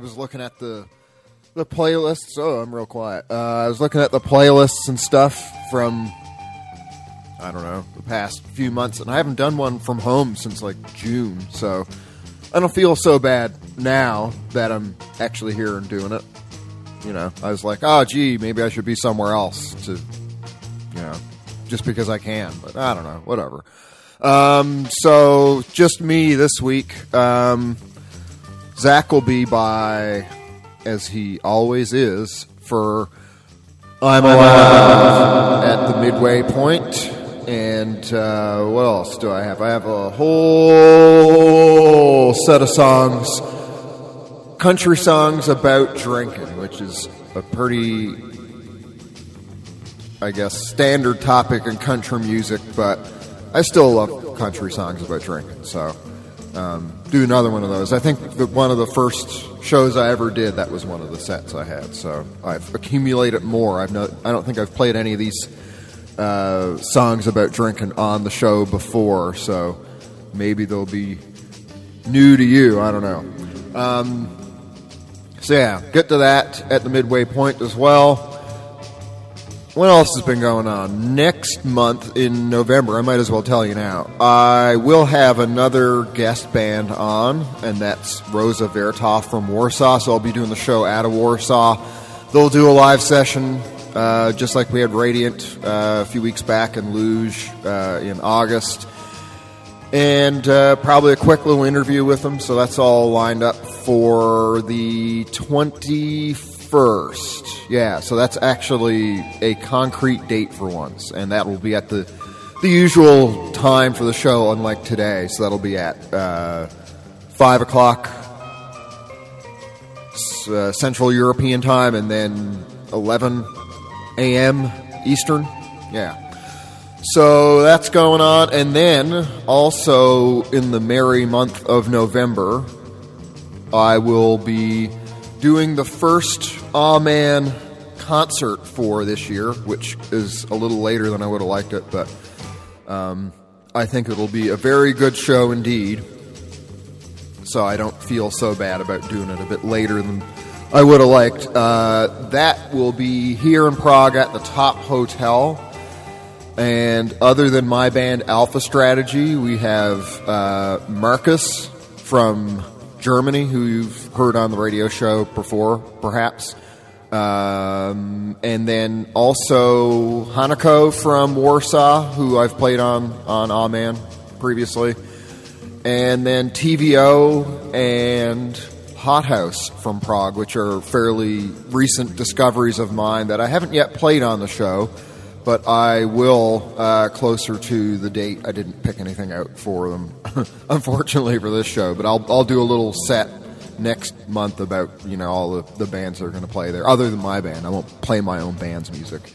Was looking at the the playlists. Oh, I'm real quiet. Uh, I was looking at the playlists and stuff from I don't know, the past few months, and I haven't done one from home since like June, so I don't feel so bad now that I'm actually here and doing it. You know, I was like, oh, gee, maybe I should be somewhere else to, you know, just because I can, but I don't know, whatever. Um, so just me this week. Um, Zach will be by, as he always is, for I'm alive at the midway point. And uh, what else do I have? I have a whole set of songs, country songs about drinking, which is a pretty, I guess, standard topic in country music, but I still love country songs about drinking. So um, do another one of those. I think that one of the first shows I ever did, that was one of the sets I had. So I've accumulated more. I've no, I don't think I've played any of these uh, songs about drinking on the show before, so maybe they'll be new to you. I don't know. Um, so yeah, get to that at the midway point as well. What else has been going on? Next month in November, I might as well tell you now. I will have another guest band on, and that's Rosa Vertov from Warsaw. So I'll be doing the show out of Warsaw. They'll do a live session, uh, just like we had Radiant uh, a few weeks back in Luge uh, in August, and uh, probably a quick little interview with them. So that's all lined up for the twenty first. Yeah, so that's actually a concrete date for once, and that will be at the the usual time for the show, unlike today. So that'll be at uh, five o'clock uh, Central European time, and then eleven a.m. Eastern. Yeah. So that's going on, and then also in the merry month of November, I will be doing the first Aw Man concert for this year, which is a little later than I would have liked it, but um, I think it'll be a very good show indeed. So I don't feel so bad about doing it a bit later than I would have liked. Uh, that will be here in Prague at the Top Hotel. And other than my band Alpha Strategy, we have uh, Marcus from Germany, who you've heard on the radio show before, perhaps. Um, and then also Hanako from Warsaw, who I've played on on Aw Man previously. And then TVO and Hot House from Prague, which are fairly recent discoveries of mine that I haven't yet played on the show but I will uh, closer to the date. I didn't pick anything out for them, unfortunately, for this show. But I'll I'll do a little set next month about you know all the, the bands that are going to play there, other than my band. I won't play my own band's music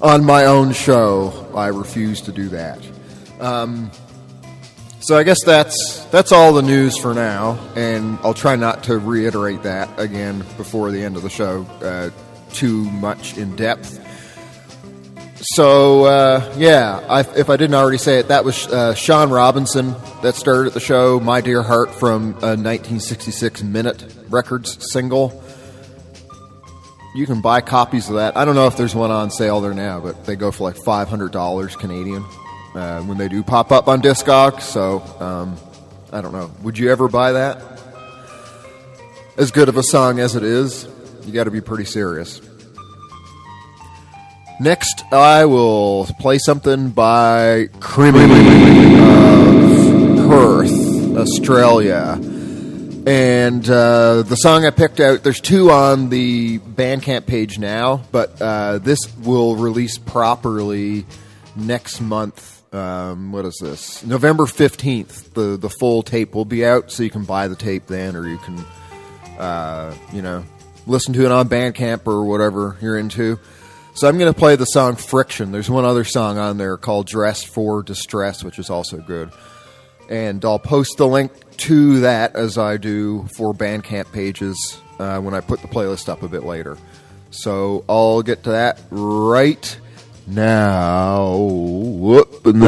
on my own show. I refuse to do that. Um, so I guess that's that's all the news for now, and I'll try not to reiterate that again before the end of the show uh, too much in depth. So uh, yeah, I, if I didn't already say it, that was uh, Sean Robinson that started the show. My Dear Heart from a 1966 Minute Records single. You can buy copies of that. I don't know if there's one on sale there now, but they go for like five hundred dollars Canadian uh, when they do pop up on Discogs. So um, I don't know. Would you ever buy that? As good of a song as it is, you got to be pretty serious. Next, I will play something by Creamy of Perth, Australia. And uh, the song I picked out, there's two on the Bandcamp page now, but uh, this will release properly next month. Um, what is this? November 15th. The, the full tape will be out, so you can buy the tape then, or you can, uh, you know, listen to it on Bandcamp or whatever you're into. So I'm going to play the song Friction. There's one other song on there called Dress for Distress, which is also good. And I'll post the link to that as I do for Bandcamp pages uh, when I put the playlist up a bit later. So I'll get to that right now. Whoop, the You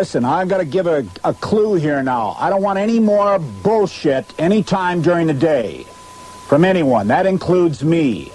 Listen, I've got to give a, a clue here now. I don't want any more bullshit anytime during the day from anyone. That includes me.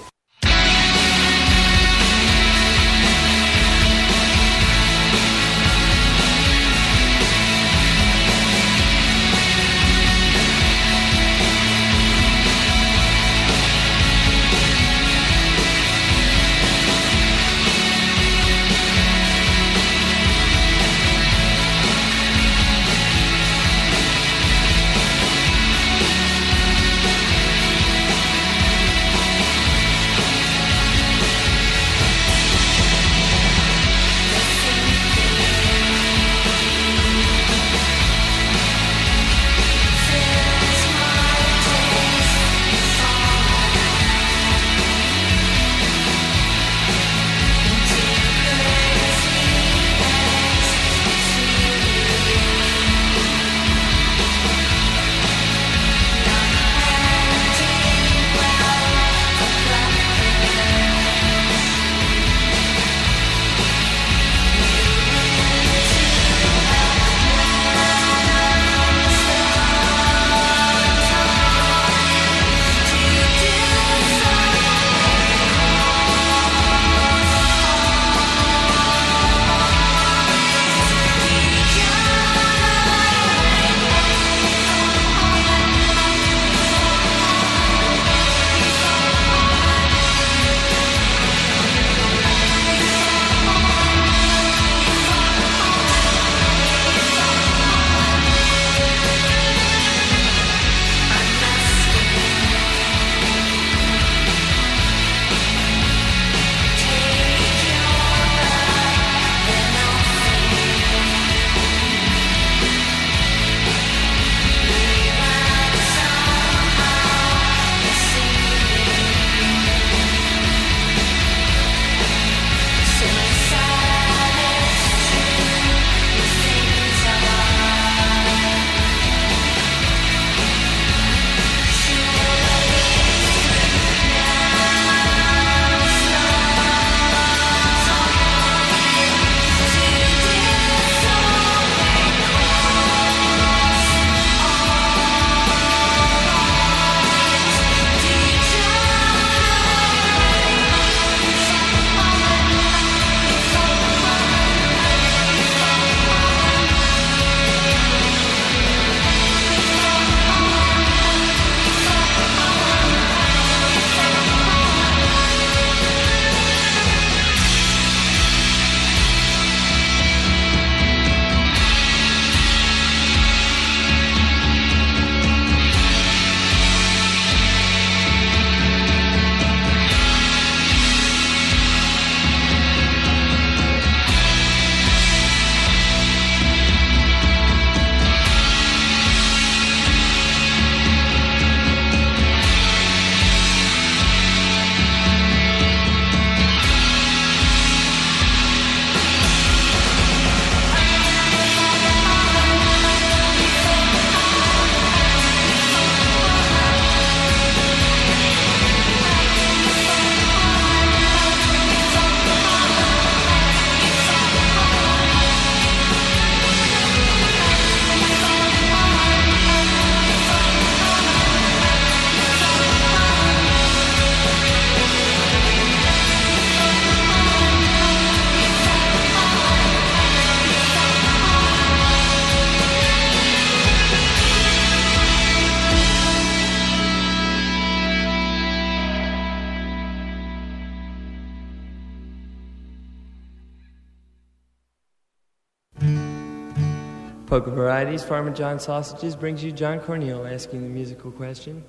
Poke Varieties, Farmer John Sausages brings you John Cornell asking the musical question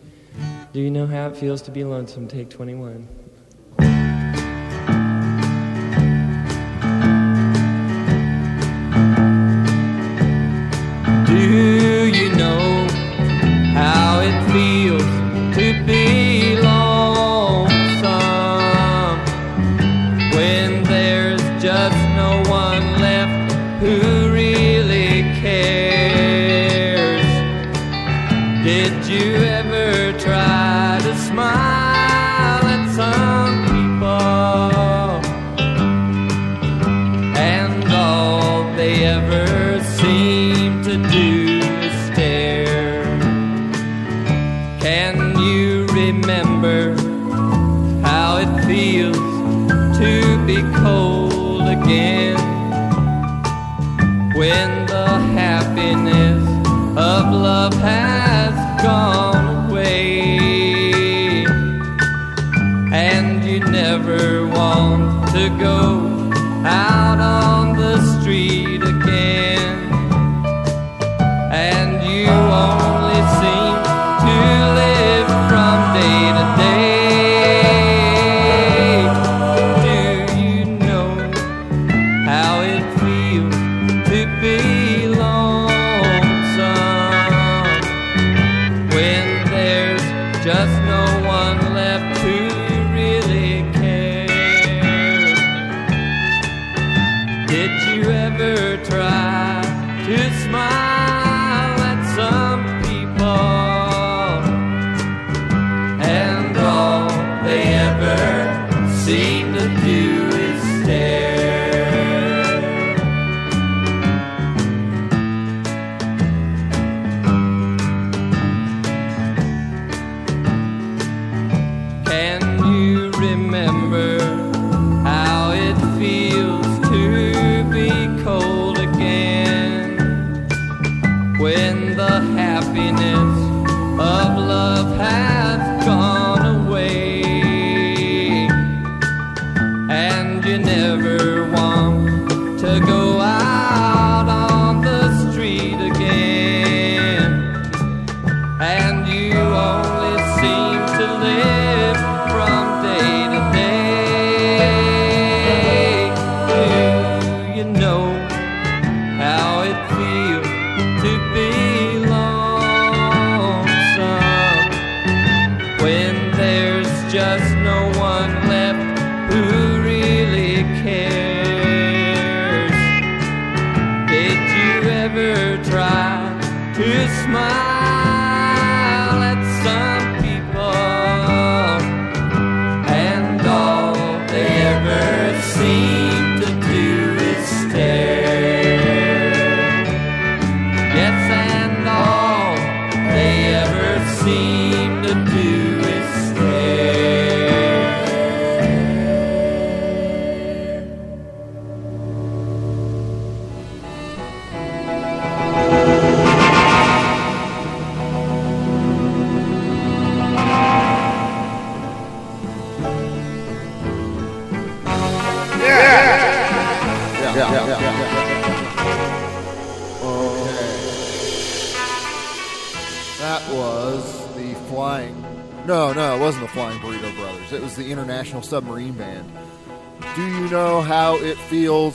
Do you know how it feels to be lonesome? Take 21.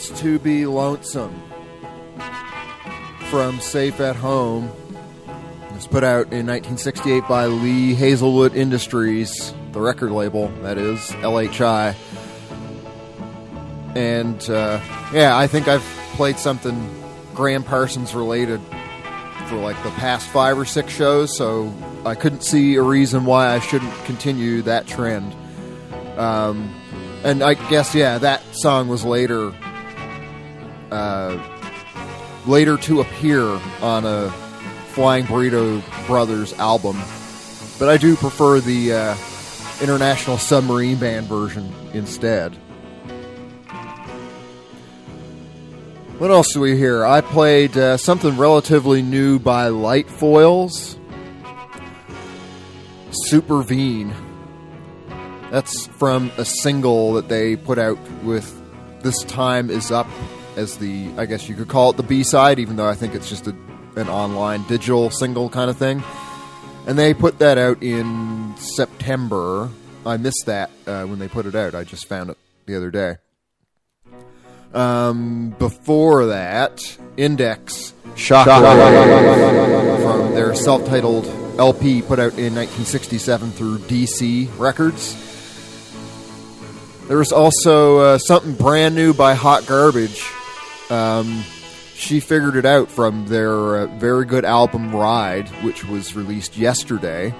To be lonesome? From Safe at Home. It was put out in 1968 by Lee Hazlewood Industries, the record label, that is, LHI. And uh, yeah, I think I've played something Gram Parsons related for like the past five or six shows, so I couldn't see a reason why I shouldn't continue that trend. Um, and I guess yeah, that song was later uh, later to appear on a Flying Burrito Brothers album, but I do prefer the uh, International Submarine Band version instead. What else do we hear? I played uh, something relatively new by Lightfoils. Supervene. That's from a single that they put out with This Time Is Up as the, I guess you could call it the B side, even though I think it's just a, an online digital single kind of thing. And they put that out in September. I missed that uh, when they put it out. I just found it the other day. Um, before that, Index Shockwave from their self-titled LP put out in 1967 through DC Records. There was also uh, something brand new by Hot Garbage. Um, she figured it out from their uh, very good album Ride, which was released yesterday.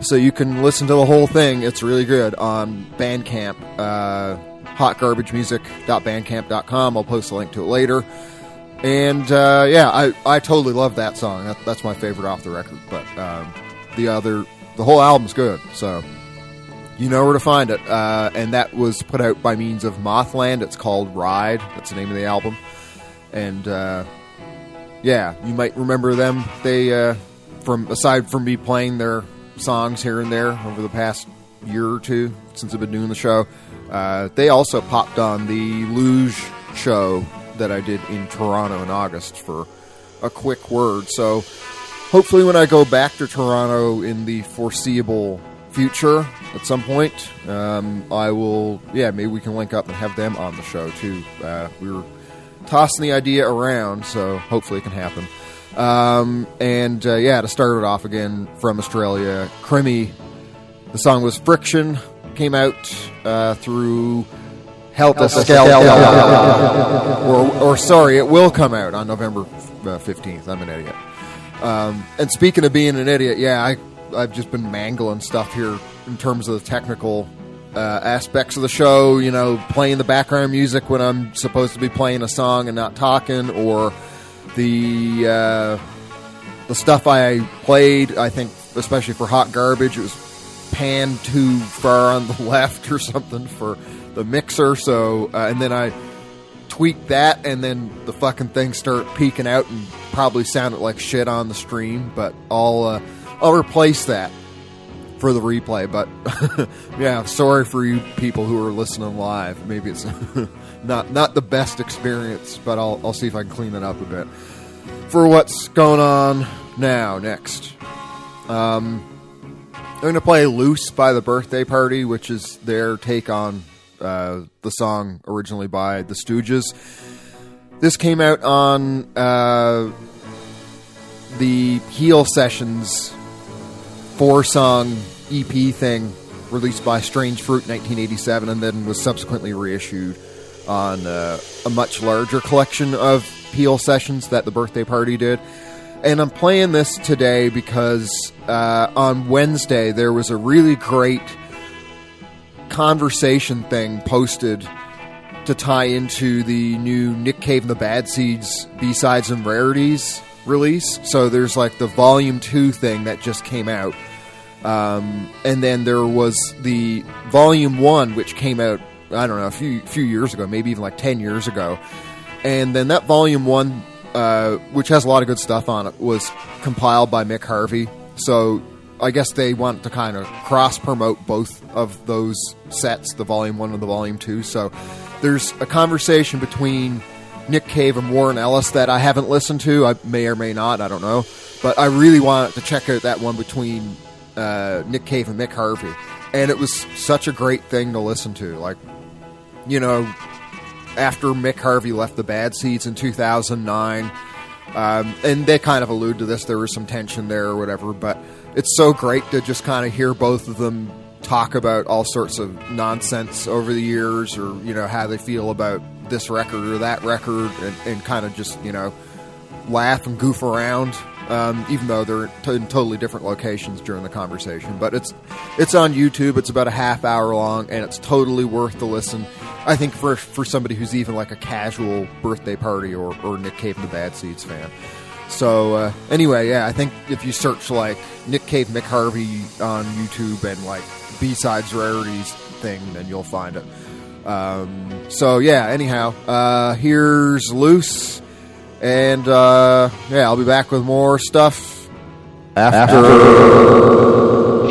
So you can listen to the whole thing. It's really good on Bandcamp. Uh, hotgarbagemusic.bandcamp.com. I'll post a link to it later. And uh, yeah, I, I totally love that song. That, that's my favorite off the record. But um, the other, the whole album's good. So you know where to find it. Uh, and that was put out by means of Mothland. It's called Ride. That's the name of the album. and uh, yeah, you might remember them. They uh, from aside from me playing their songs here and there over the past year or two since I've been doing the show, uh, they also popped on the Luge show that I did in Toronto in August for a quick word. So hopefully, when I go back to Toronto in the foreseeable future at some point, um, I will. Yeah, maybe we can link up and have them on the show too. Uh, we were tossing the idea around, so hopefully it can happen. Um, and uh, yeah, to start it off again from Australia, Crimmy. The song was Friction. Came out uh, through Help Us or, or sorry, it will come out on November fifteenth. I'm an idiot. Um, and speaking of being an idiot, yeah, I I've just been mangling stuff here in terms of the technical uh, aspects of the show. You know, playing the background music when I'm supposed to be playing a song and not talking, or the uh, the stuff I played. I think, especially for hot garbage, it was panned too far on the left or something for the mixer. So, uh, and then I tweaked that, and then the fucking thing started peaking out and probably sounded like shit on the stream. But I'll uh, I'll replace that for the replay. But yeah, sorry for you people who are listening live. Maybe it's not not the best experience, but I'll I'll see if I can clean it up a bit. For what's going on now, next. Um, I'm going to play Loose by the Birthday Party, which is their take on uh, the song originally by the Stooges. This came out on uh, the Peel Sessions four song EP thing released by Strange Fruit in 1987 and then was subsequently reissued on uh, a much larger collection of Peel sessions that the birthday party did. And I'm playing this today because uh, on Wednesday there was a really great conversation thing posted to tie into the new Nick Cave and the Bad Seeds B-sides and rarities release. So there's like the volume 2 thing that just came out. Um, and then there was the volume 1 which came out I don't know a few few years ago, maybe even like 10 years ago. And then that volume 1 uh, which has a lot of good stuff on it was compiled by Mick Harvey. So I guess they want to kind of cross promote both of those sets, the volume one and the volume two. So there's a conversation between Nick Cave and Warren Ellis that I haven't listened to. I may or may not, I don't know. But I really wanted to check out that one between uh, Nick Cave and Mick Harvey. And it was such a great thing to listen to. Like, you know, after Mick Harvey left the Bad Seeds in 2009, um, and they kind of allude to this, there was some tension there or whatever, but it's so great to just kind of hear both of them talk about all sorts of nonsense over the years or, you know, how they feel about this record or that record and, and kind of just, you know, laugh and goof around. Um, even though they're t- in totally different locations during the conversation, but it's it's on YouTube. It's about a half hour long, and it's totally worth the listen. I think for for somebody who's even like a casual birthday party or, or Nick Cave and the Bad Seeds fan. So uh, anyway, yeah, I think if you search like Nick Cave, Mick Harvey on YouTube and like B sides rarities thing, then you'll find it. Um, so yeah, anyhow, uh, here's loose, and uh, yeah, I'll be back with more stuff after. Look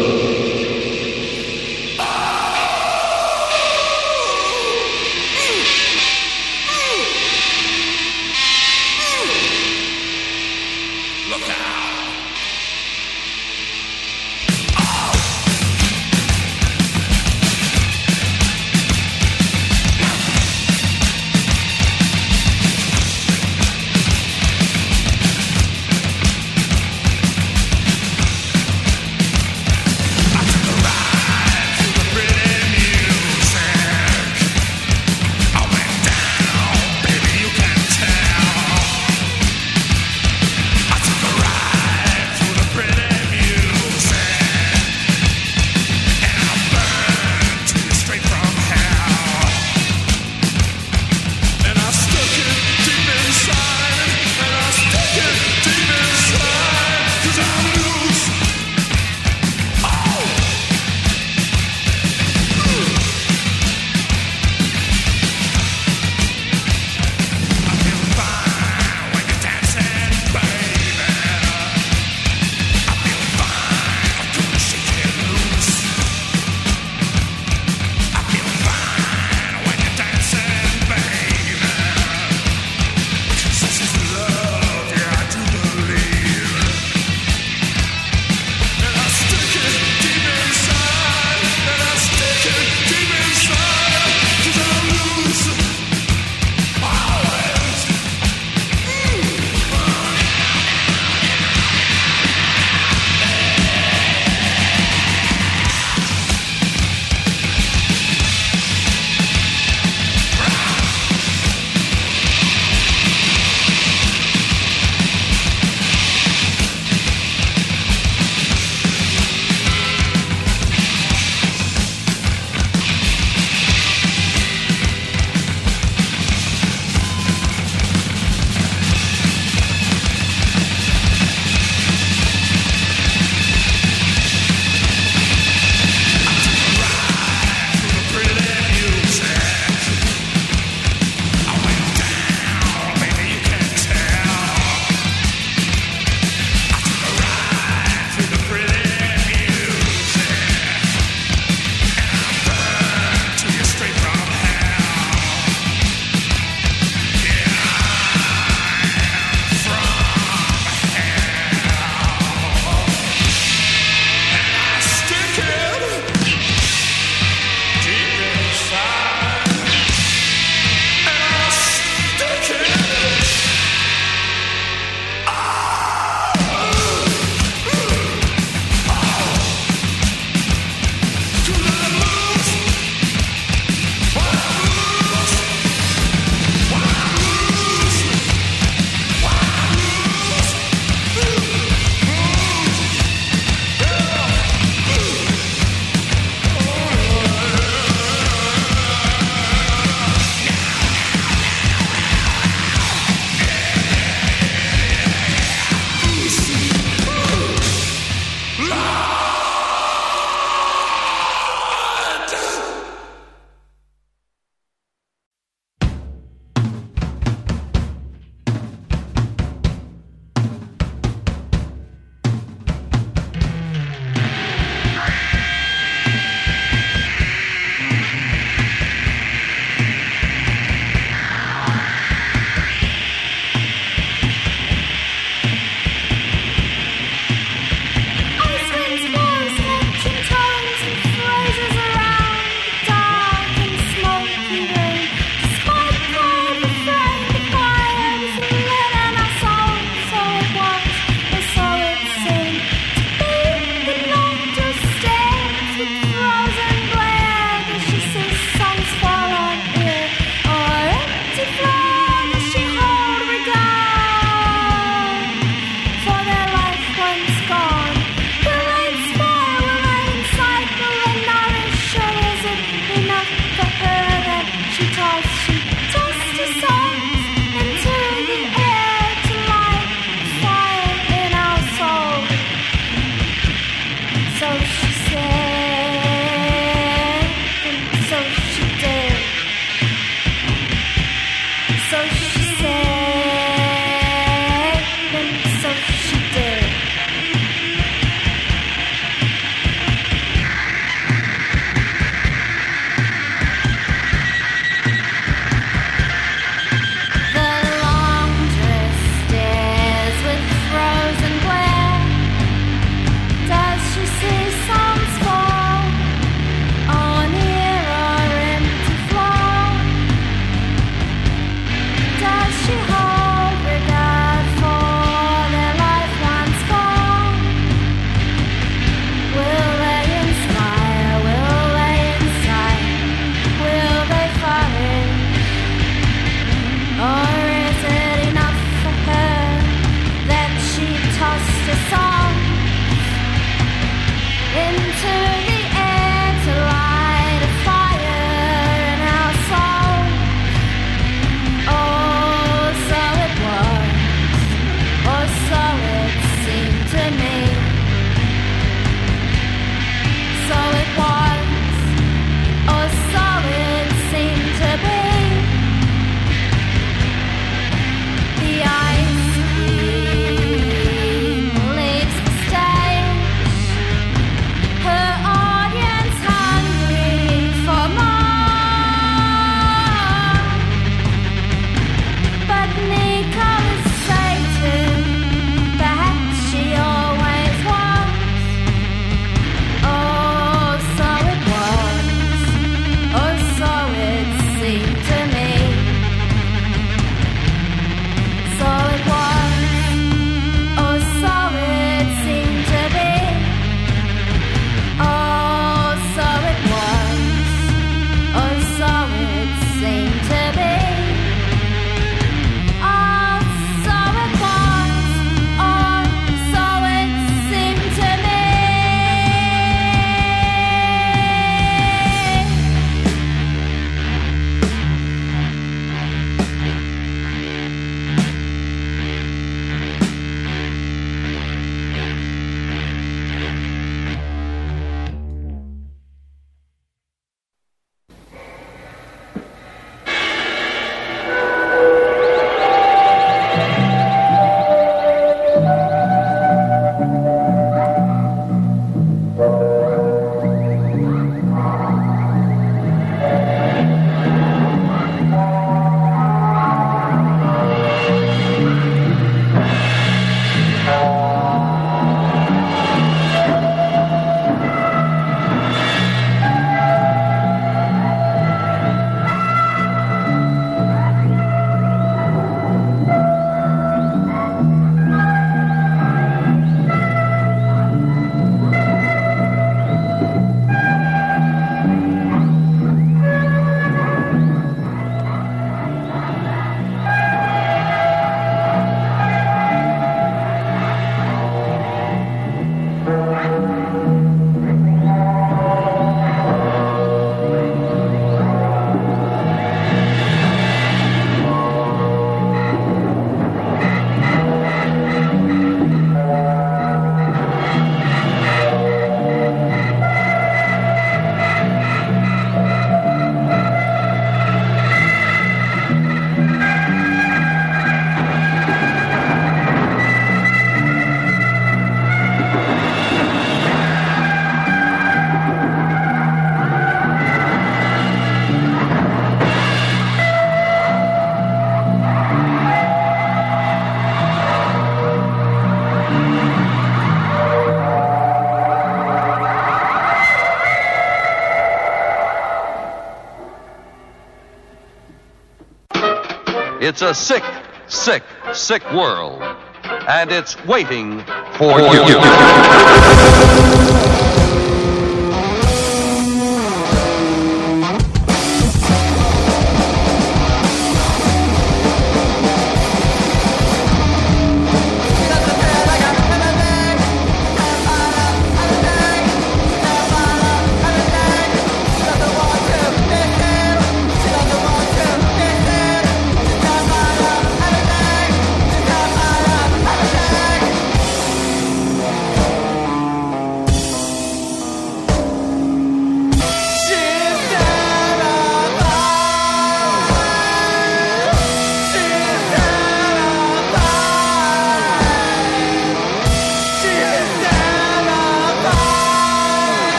It's a sick, sick, sick world. And it's waiting for you. I'm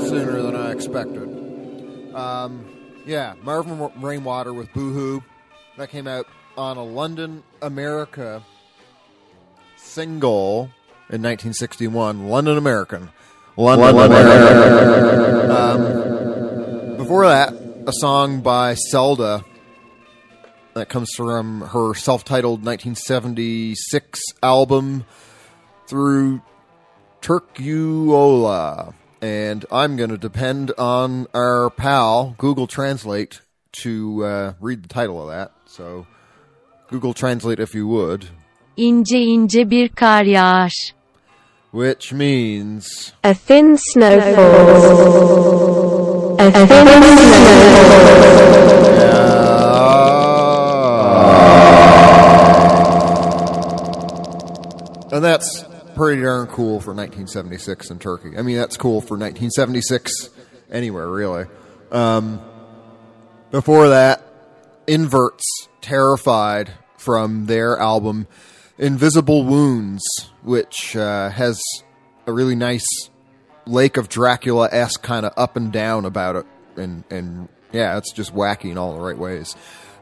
sooner than I expected. Um, yeah, Marvin Rainwater with Boo Hoo. That came out on a London, America single in 1961. London American. London, American. A song by Selda that comes from her self-titled 1976 album through Turkuola. And I'm going to depend on our pal Google Translate to uh, read the title of that. So, Google Translate if you would, İnce ince bir kar yağar. which means A thin snowfall. And that's pretty darn cool for 1976 in Turkey. I mean, that's cool for 1976 anywhere, really. Um, before that, Inverts, Terrified from their album Invisible Wounds, which uh, has a really nice Lake of Dracula esque kind of up and down about it. And, and yeah, it's just wacky in all the right ways.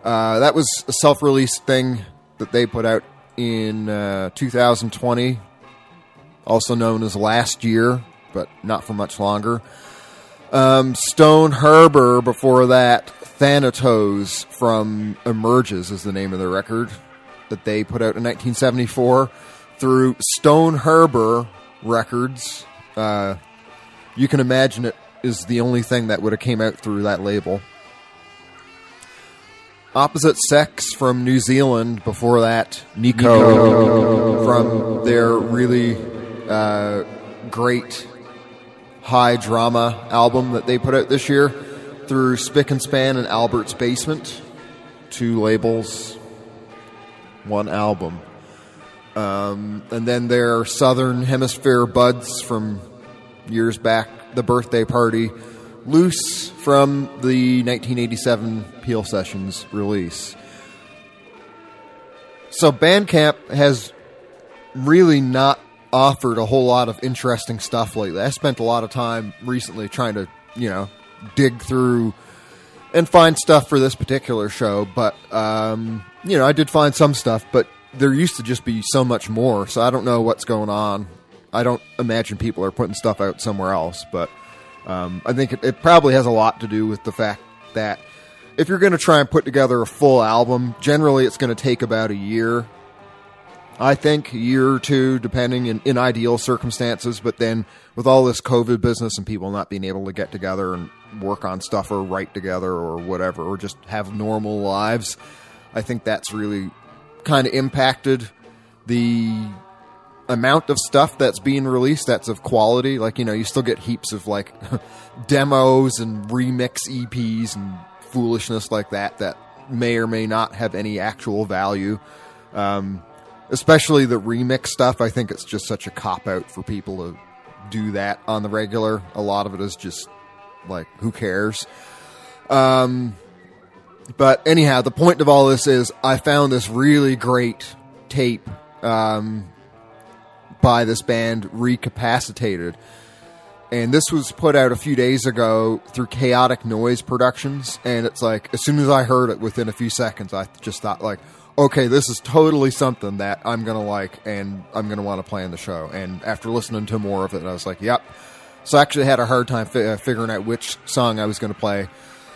Uh, that was a self released thing that they put out in uh, 2020, also known as last year, but not for much longer. Um, Stone Harbor before that, Thanatos from Emerges is the name of the record that they put out in 1974 through Stone Harbor Records. Uh, you can imagine it is the only thing that would have came out through that label. Opposite Sex from New Zealand. Before that, Nico, from their really uh, great high drama album that they put out this year through Spick and Span and Albert's Basement. Two labels, one album. Um, and then their Southern Hemisphere buds from years back, The Birthday Party, Loose from the 1987 Peel Sessions release. So Bandcamp has really not offered a whole lot of interesting stuff lately. I spent a lot of time recently trying to, you know, dig through and find stuff for this particular show, but um, you know, I did find some stuff, but there used to just be so much more, so I don't know what's going on. I don't imagine people are putting stuff out somewhere else, but um, I think it, it probably has a lot to do with the fact that if you're going to try and put together a full album, generally it's going to take about a year. I think a year or two, depending in, in ideal circumstances. But then with all this COVID business and people not being able to get together and work on stuff or write together or whatever, or just have normal lives, I think that's really kind of impacted the amount of stuff that's being released that's of quality. Like, you know, you still get heaps of like demos and remix EPs and foolishness like that that may or may not have any actual value. Um, especially the remix stuff. I think it's just such a cop out for people to do that on the regular. A lot of it is just like, who cares? Um, but anyhow, the point of all this is I found this really great tape um, by this band Recapacitated. And this was put out a few days ago through Chaotic Noise Productions. And it's like, as soon as I heard it within a few seconds, I just thought, like, okay, this is totally something that I'm going to like and I'm going to want to play in the show. And after listening to more of it, I was like, yep. So I actually had a hard time fi- uh, figuring out which song I was going to play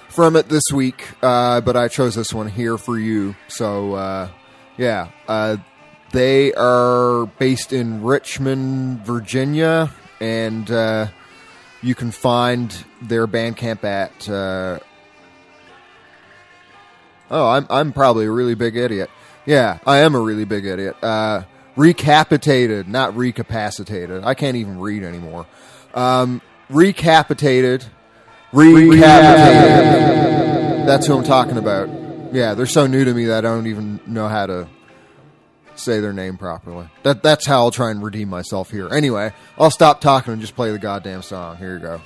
from it this week, uh, but I chose this one here for you. So, uh, yeah, uh, they are based in Richmond, Virginia, and uh, you can find their Bandcamp at. Uh, oh, I'm I'm probably a really big idiot. Yeah, I am a really big idiot. Uh, recapitated, not recapacitated. I can't even read anymore. Um, recapitated. Recapitated. That's who I'm talking about. Yeah, they're so new to me that I don't even know how to say their name properly. That that's how I'll try and redeem myself here. Anyway, I'll stop talking and just play the goddamn song. Here you go.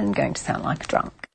I'm going to sound like a drunk.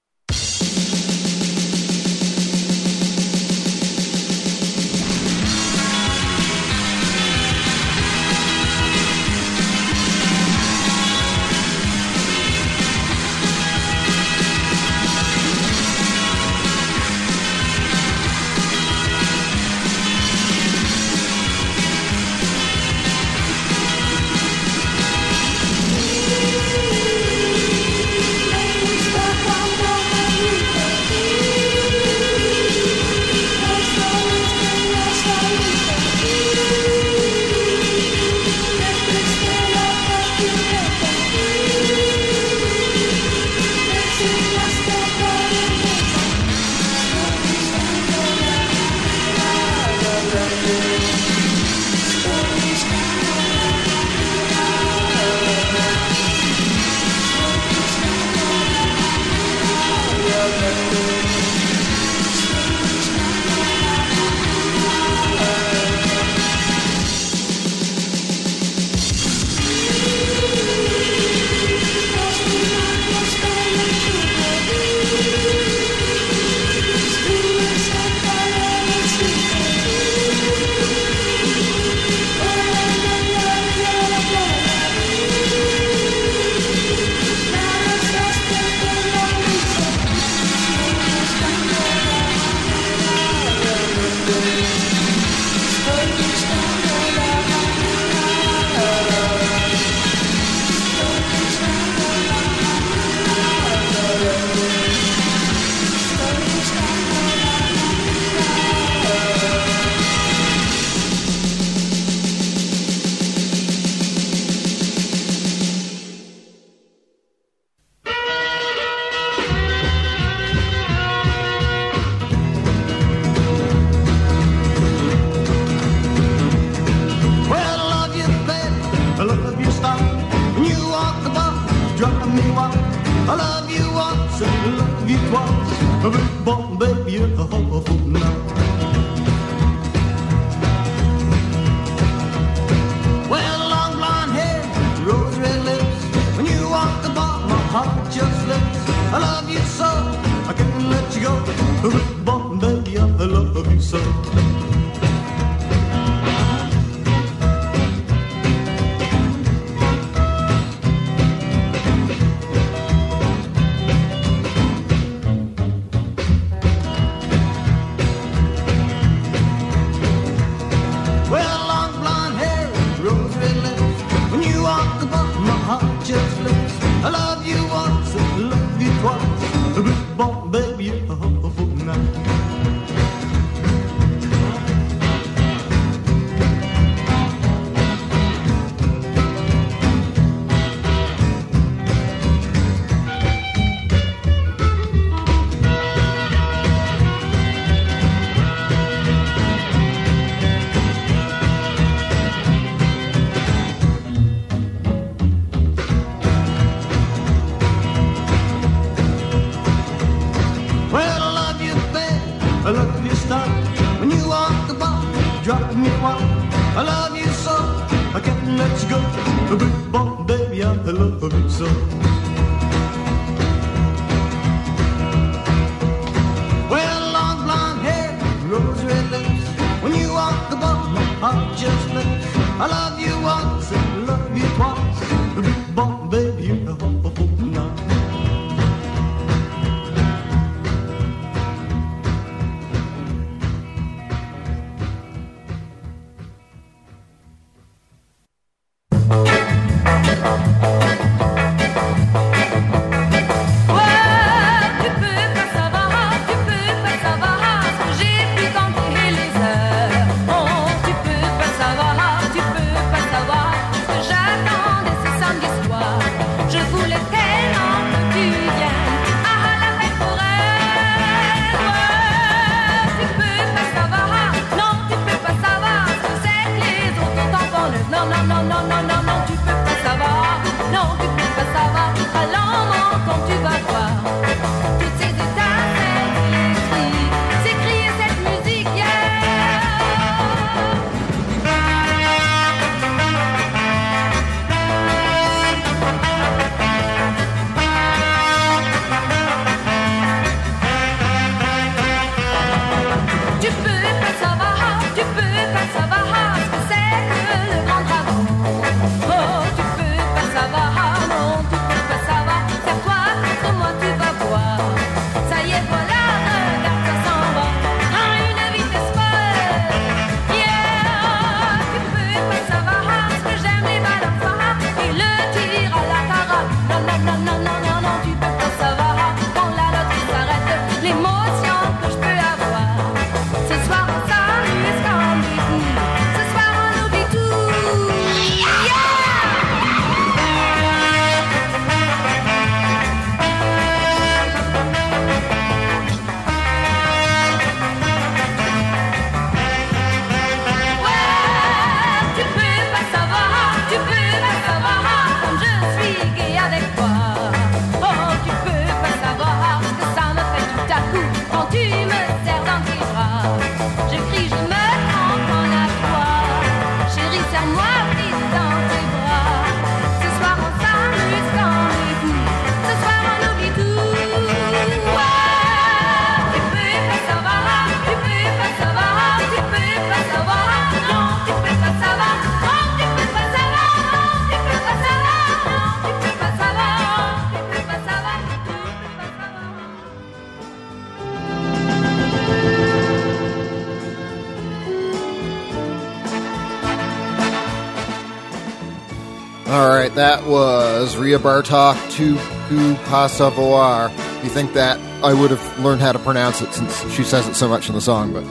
Was Ria Bartok to Ku Pasavoir. You think that I would have learned how to pronounce it since she says it so much in the song, but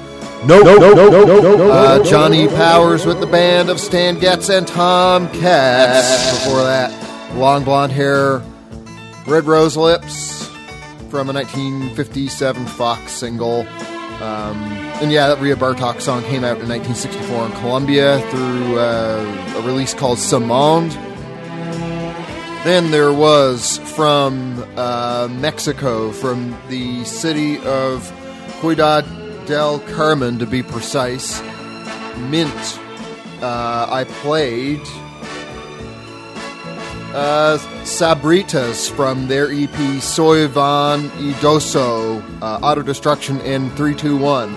No, no, no, no, no, no, no. uh, Johnny Powers with the band of Stan Getz and Tom Cats. Before that, long blonde hair, red rose lips from a 1957 Fox single. Um, and yeah, that Rhea Bartok song came out in 1964 in Columbia through uh, a release called Samond. Then there was from uh, Mexico, from the city of Ciudad del Carmen to be precise, Mint. Uh, I played uh, Sabritas from their EP Soy Van Idoso, uh, Auto Destruction in 321,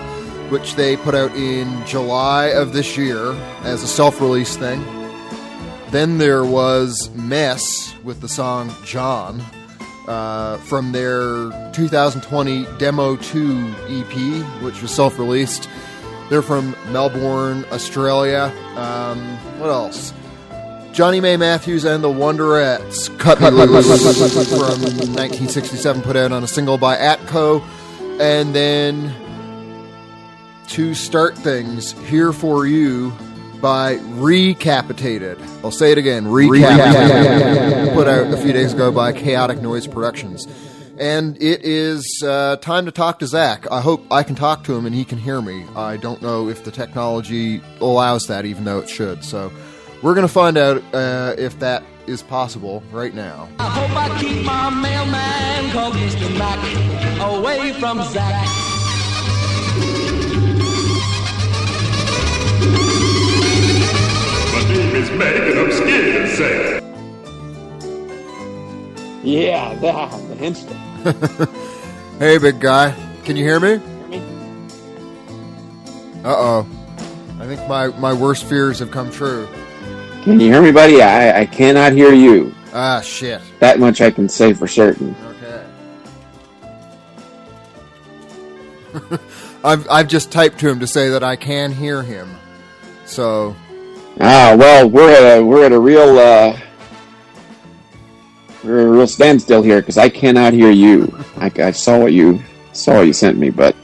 which they put out in July of this year as a self release thing. Then there was Mess with the song John uh, from their 2020 Demo 2 EP, which was self released. They're from Melbourne, Australia. Um, what else? Johnnie Mae Matthews and the Wonderettes, Cut Me Loose from 1967, put out on a single by Atco. And then to start things, Here For You by Recapitated. I'll say it again, Recapitated. put out a few days ago by Chaotic Noise Productions. And it is uh, time to talk to Zach. I hope I can talk to him and he can hear me. I don't know if the technology allows that, even though it should. So we're going to find out uh, if that is possible right now. I hope I keep my mailman called Mr. Mac away from Zach. My name is Meg and I'm scared to say. Yeah, the, the instant. Hey, big guy. Can you hear me? Uh oh. I think my, my worst fears have come true. Can you hear me, buddy? I, I cannot hear you. Ah, shit. That much I can say for certain. Okay. I've, I've just typed to him to say that I can hear him. So, Ah, well, we're at a we're at a real uh, we're at a real standstill here because I cannot hear you. I, I saw what you saw what you sent me, but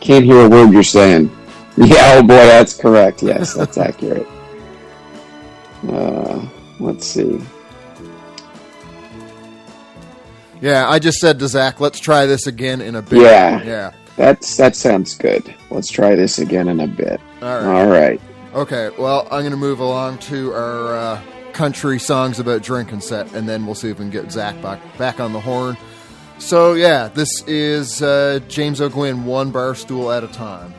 can't hear a word you're saying. Yeah, oh boy, that's correct. Yes, that's accurate. Uh, let's see. yeah, I just said to Zach, let's try this again in a bit. Yeah. Yeah. That's that sounds good. Let's try this again in a bit. All right. All right. Okay, well, I'm going to move along to our uh, country songs about drinking set, and then we'll see if we can get Zach back, back on the horn. So, yeah, this is uh, James O'Gwynn, one bar stool at a time.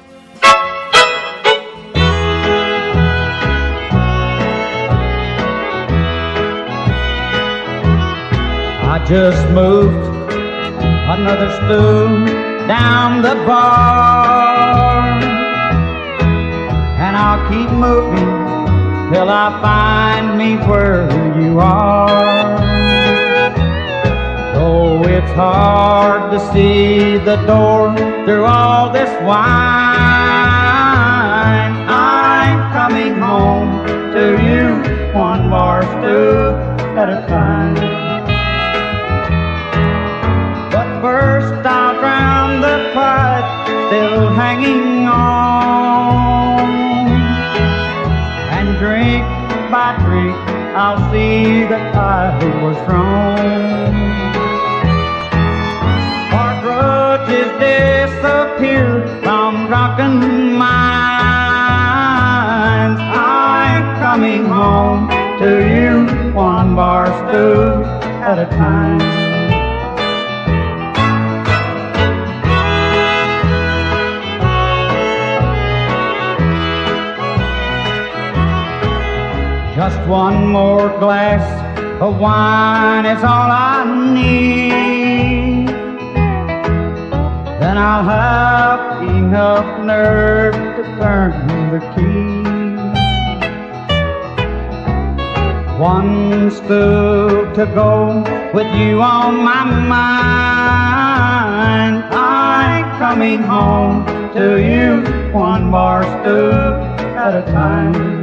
I just moved another stool down the bar. And I'll keep moving till I find me where you are. Though it's hard to see the door through all this wine, I'm coming home to you one more stool at a time. I'll see that I was wrong. Our grudges disappear from drunken minds. I'm coming home to you one bar stool at a time. One more glass of wine is all I need. Then I'll have enough nerve to turn the key. One stool to go with you on my mind. I'm coming home to you one more stool at a time.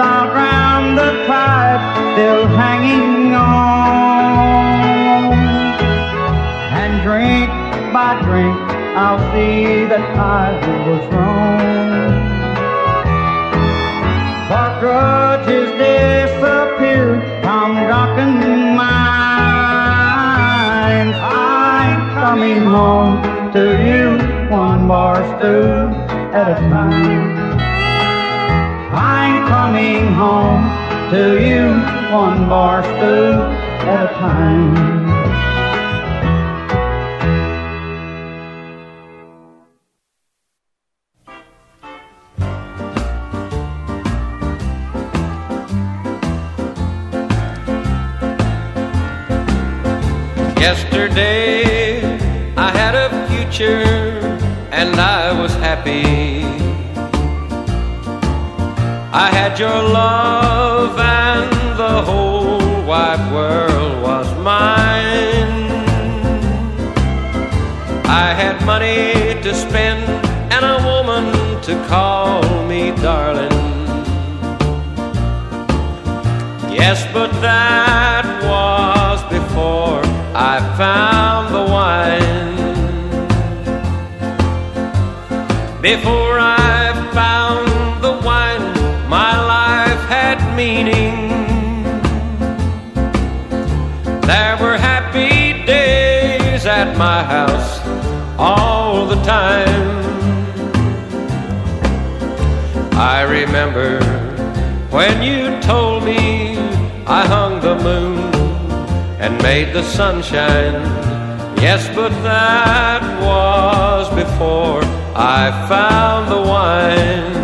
I'll drown the tide still hanging on. And drink by drink, I'll see that I was wrong. For grudges disappear from drunken minds. I'm coming home to you, one bar stew at a time. Home to you, one bar stew at a time. Yesterday I had a future and I was happy. I had your love and the whole wide world was mine. I had money to spend and a woman to call me darling. Yes, but that was before I found the wine. Before I meaning. There were happy days at my house all the time. I remember when you told me I hung the moon and made the sunshine. Yes, but that was before I found the wine.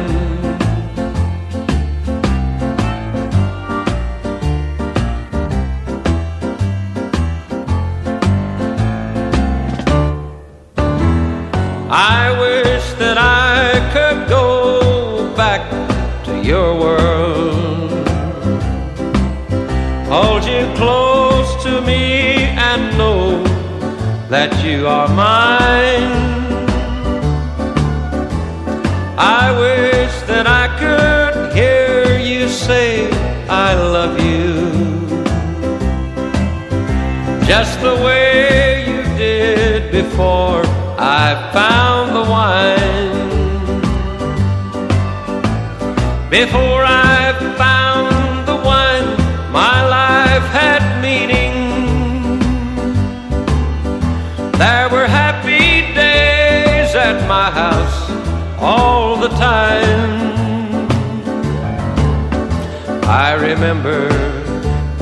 Before I found the wine, my life had meaning. There were happy days at my house all the time. I remember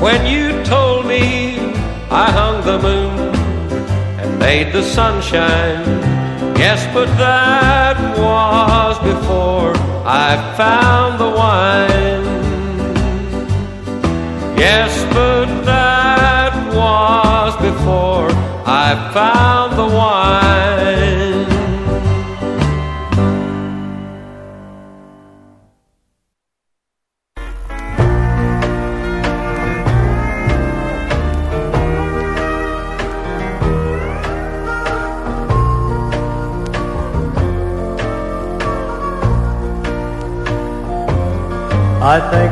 when you told me I hung the moon and made the sunshine. Yes, but that was before I found the wine. Yes, but that was before I found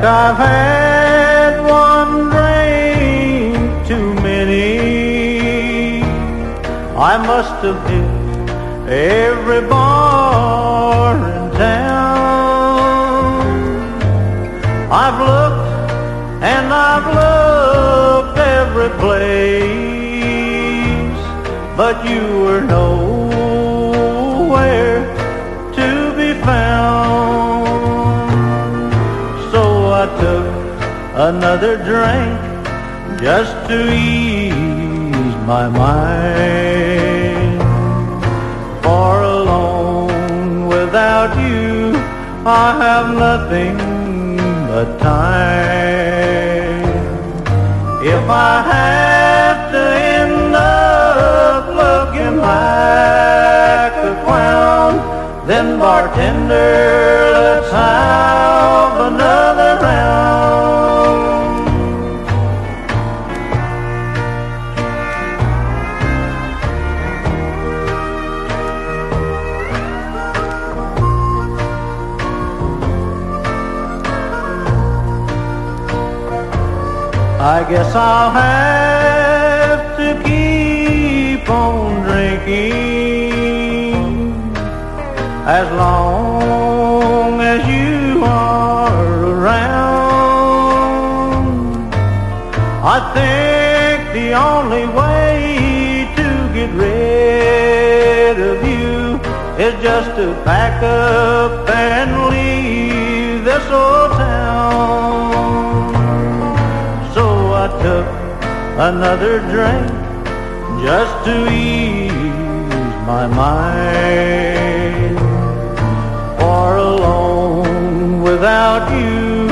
Think I've had one drink too many. I must have hit every bar in town. I've looked and I've looked every place, but you were nowhere another drink just to ease my mind. For alone without you, I have nothing but time. If I have to end up looking like a clown, then bartender, let's have another I guess I'll have to keep on drinking as long as you are around. I think the only way to get rid of you is just to pack up and leave this old town. Took another drink just to ease my mind. For alone without you,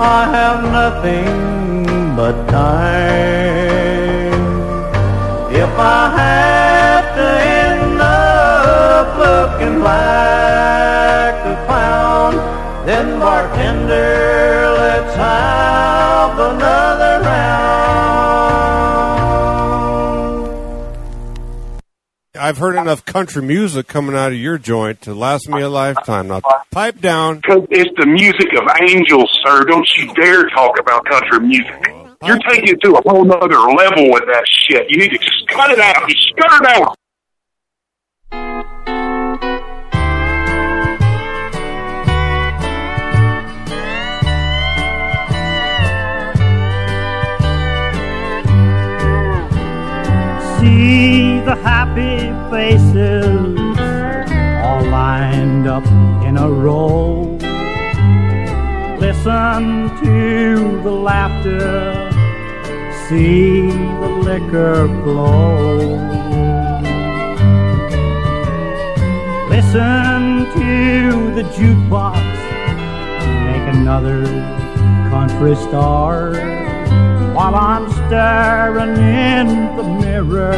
I have nothing but time. If I have to end up looking like a clown, then bartender, let's have another I've heard enough country music coming out of your joint to last me a lifetime. Now, pipe down. It's the music of angels, sir. Don't you dare talk about country music. You're taking it to a whole nother level with that shit. You need to just cut it out. Just cut it out. A row. Listen to the laughter, see the liquor flow. Listen to the jukebox make another country star while I'm staring in the mirror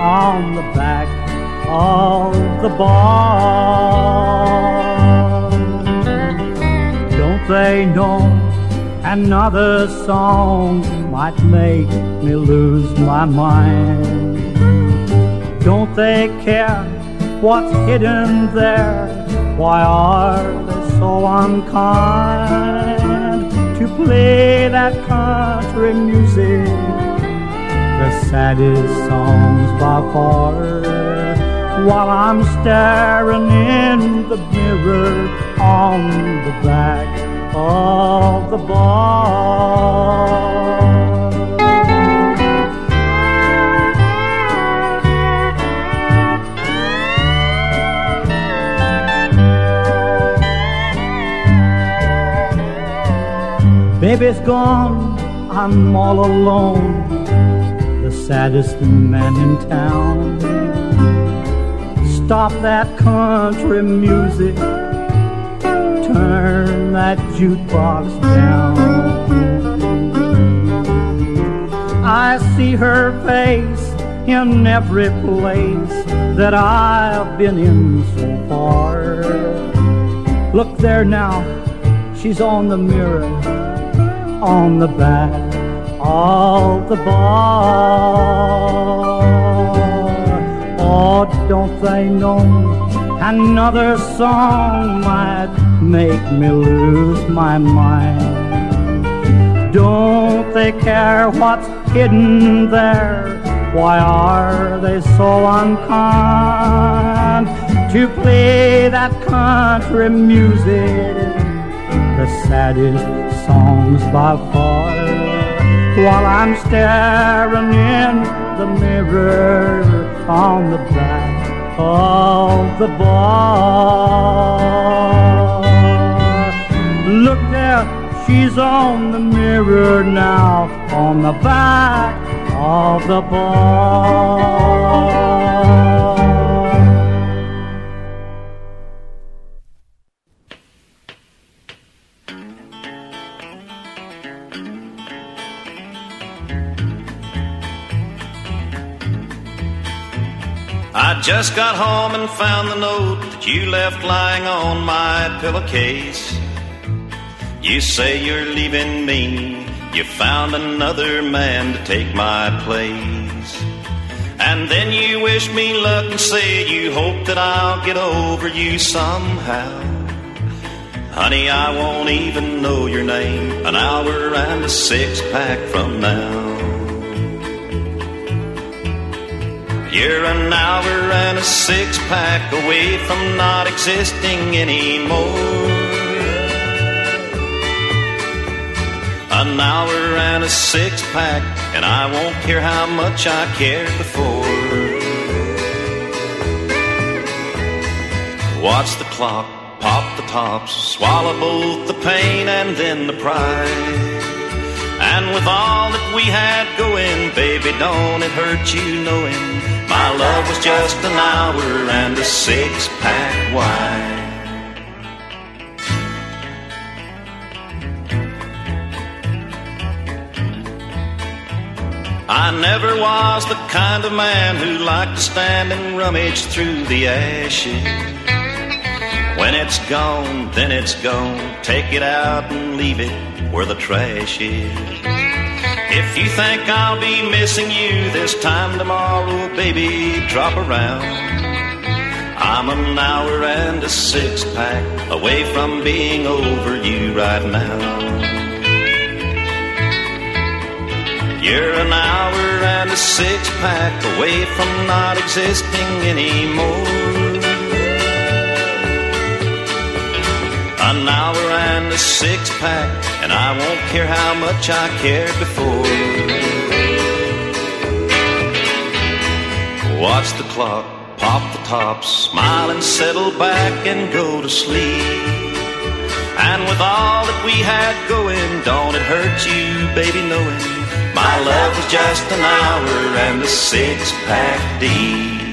on the back of the bar. They know another song might make me lose my mind? Don't they care what's hidden there? Why are they so unkind to play that country music? The saddest songs by far. While I'm staring in the mirror on the back of the bar. Baby's gone, I'm all alone, the saddest man in town. Stop that country music, turn that jukebox down. I see her face in every place that I've been in so far. Look there now, she's on the mirror on the back of the bar. Oh, don't they know another song might make me lose my mind? Don't they care what's hidden there? Why are they so unkind to play that country music? the saddest songs by far while I'm staring in the mirror on the back of the bar. Look there, she's on the mirror now on the back of the bar. I just got home and found the note that you left lying on my pillowcase. You say you're leaving me. You found another man to take my place. And then you wish me luck and say you hope that I'll get over you somehow. Honey, I won't even know your name an hour and a six pack from now. You're an hour and a six pack away from not existing anymore. An hour and a six pack, and I won't care how much I cared before. Watch the clock, pop the tops, swallow both the pain and then the pride. And with all that we had going, baby, don't it hurt you knowing my love was just an hour and a six pack wide. I never was the kind of man who liked to stand and rummage through the ashes. When it's gone, then it's gone. Take it out and leave it where the trash is. If you think I'll be missing you this time tomorrow, baby, drop around. I'm an hour and a six pack away from being over you right now. You're an hour and a six pack away from not existing anymore. An hour and a six pack, and I won't care how much I cared before. Watch the clock, pop the tops, smile and settle back and go to sleep. And with all that we had going, don't it hurt you, baby, knowing my love was just an hour and a six pack deep.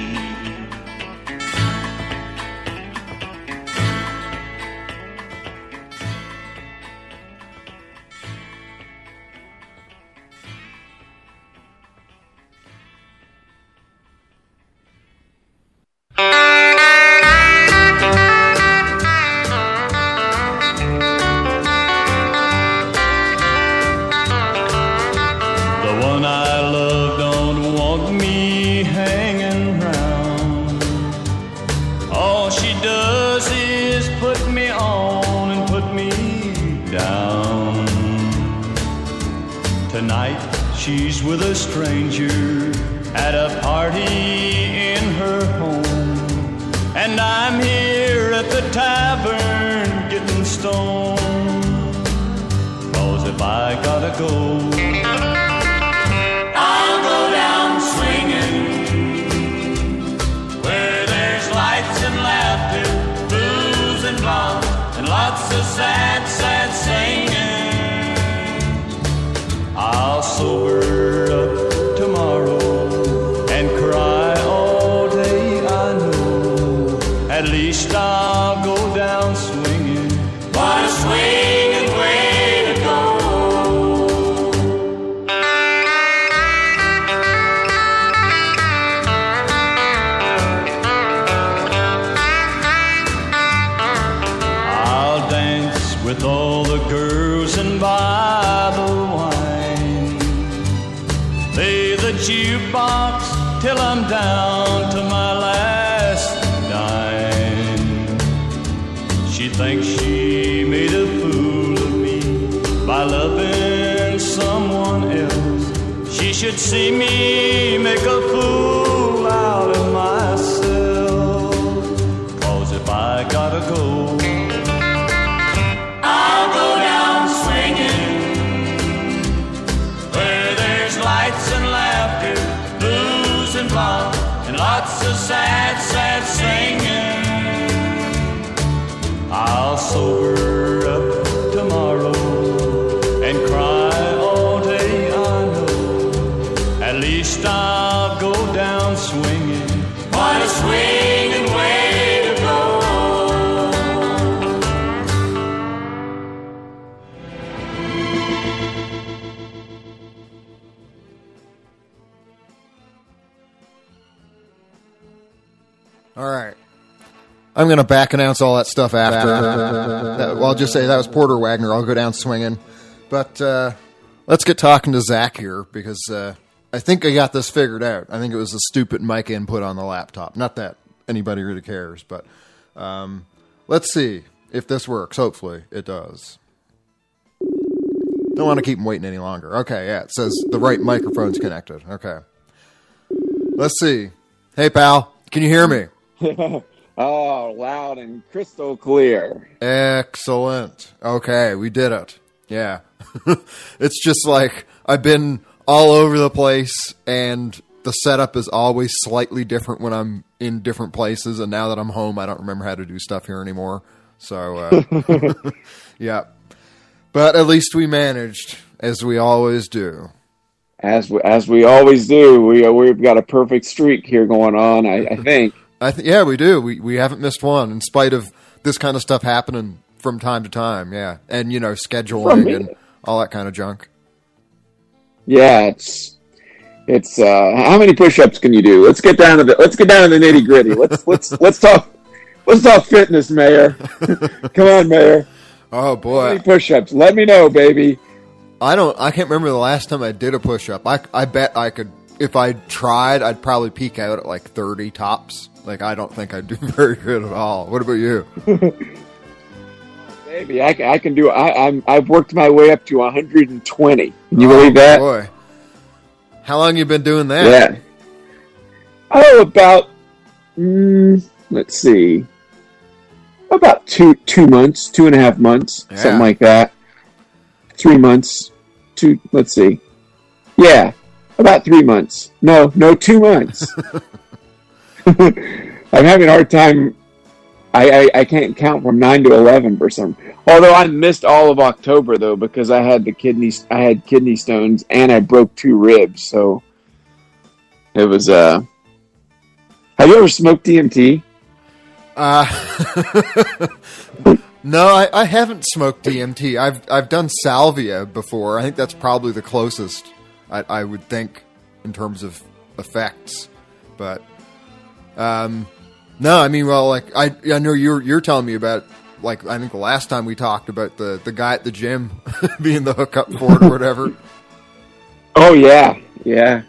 Back announce all that stuff after. That- well, I'll just say that was Porter Wagoner. I'll go down swinging. But uh, let's get talking to Zach here because uh, I think I got this figured out. I think it was a stupid mic input on the laptop. Not that anybody really cares, but um, let's see. if this works. Hopefully, it does. Don't want to keep him waiting any longer. Okay, yeah, it says the right microphone's connected. Okay. Let's see. Hey, pal, can you hear me? oh, loud and crystal clear. Excellent. Okay, we did it. Yeah. it's just like I've been all over the place and the setup is always slightly different when I'm in different places and now that I'm home I don't remember how to do stuff here anymore. So uh yeah. But at least we managed as we always do. As we, as we always do, we we've got a perfect streak here going on. I, I think. I th- yeah, we do. We we haven't missed one in spite of this kind of stuff happening from time to time. Yeah, and you know scheduling and all that kind of junk. Yeah, it's it's uh how many push-ups can you do? Let's get down to the let's get down to the nitty-gritty. Let's let's let's talk let's talk fitness, Mayor. Come on, Mayor. Oh boy, push-ups? Let me know, baby. I don't. I can't remember the last time I did a push up. I I bet I could if I tried. I'd probably peak out at like thirty tops. Like I don't think I'd do very good at all. What about you? Baby, I, can- I can do I I'm I've worked my way up to 120. Can you Oh, believe that? Boy, how long you been doing that? Yeah. Oh, about mm, let's see, about two two months, two and a half months, Yeah. something like that. Three months, two. Let's see, yeah, about three months. No, no, two months. I'm having a hard time. I, I, I can't count from nine to eleven for some. Although I missed all of October though because I had the kidney I had kidney stones and I broke two ribs, so it was. uh Have you ever smoked DMT? Uh, no, I, I haven't smoked DMT. I've I've done salvia before. I think that's probably the closest I, I would think in terms of effects. But um, no, I mean, well, like I I know you're you're telling me about like I think the last time we talked about the the guy at the gym being the hookup for it or whatever. Oh yeah, yeah,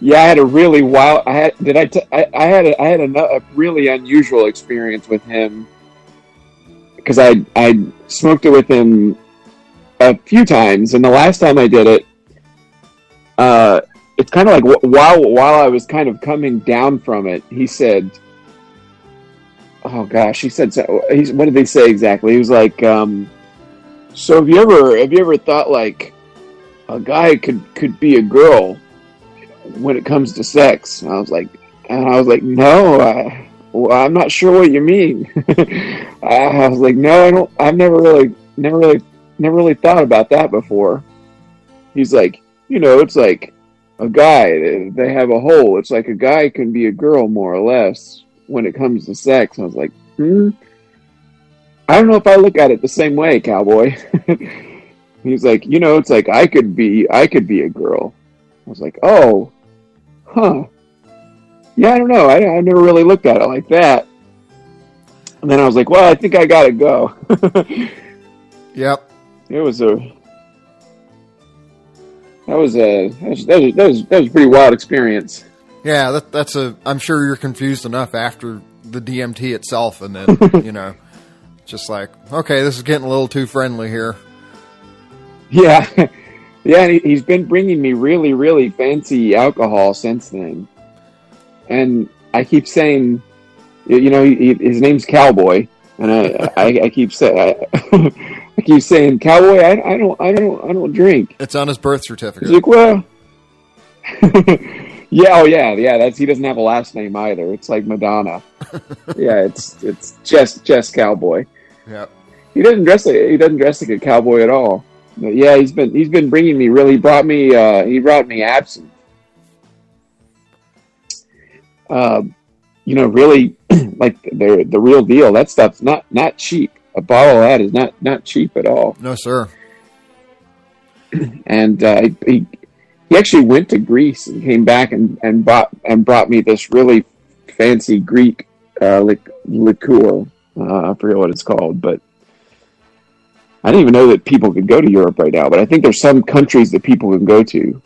yeah. I had a really wild. I had did I? T- I, I had a, I had a, a really unusual experience with him because I I smoked it with him a few times, and the last time I did it, uh, it's kind of like while while I was kind of coming down from it, he said, "Oh gosh," he said. So, he's what did they say exactly? He was like, um, "So have you ever have you ever thought like?" a guy could could be a girl when it comes to sex. And I was like, and I was like, no, I, well, I'm not sure what you mean. I was like, no, I don't. I've never really, never really, never really thought about that before. He's like, you know, it's like a guy. They have a hole. It's like a guy can be a girl more or less when it comes to sex. I was like, hmm. I don't know if I look at it the same way, cowboy. He's like, you know, it's like I could be, I could be a girl. I was like, oh, huh. Yeah, I don't know. I, I never really looked at it like that. And then I was like, well, I think I gotta go. Yep. It was a, that was a, that was, that was, that was, that was a pretty wild experience. Yeah, that, that's a. I'm sure you're confused enough after the DMT itself, and then you know, just like, okay, this is getting a little too friendly here. Yeah, yeah. And he, he's been bringing me really, really fancy alcohol since then, and I keep saying, you know, he, he- his name's Cowboy, and I, I, I keep saying, I, I saying, Cowboy, I, I don't, I don't, I don't drink. It's on his birth certificate. He's like, well, yeah, oh yeah, yeah. That's he doesn't have a last name either. It's like Madonna. yeah, it's it's just just Cowboy. Yeah, He doesn't dress like he doesn't dress like a cowboy at all. But yeah, he's been he's been bringing me really. He brought me uh, he brought me absinthe. Uh, you know, really like the the real deal. That stuff's not not cheap. A bottle of that is not not cheap at all. No, sir. And uh, he he actually went to Greece and came back and and bought and brought me this really fancy Greek uh, lic- liqueur. Uh, I forget what it's called, but I didn't even know that people could go to Europe right now. But I think there's some countries that people can go to.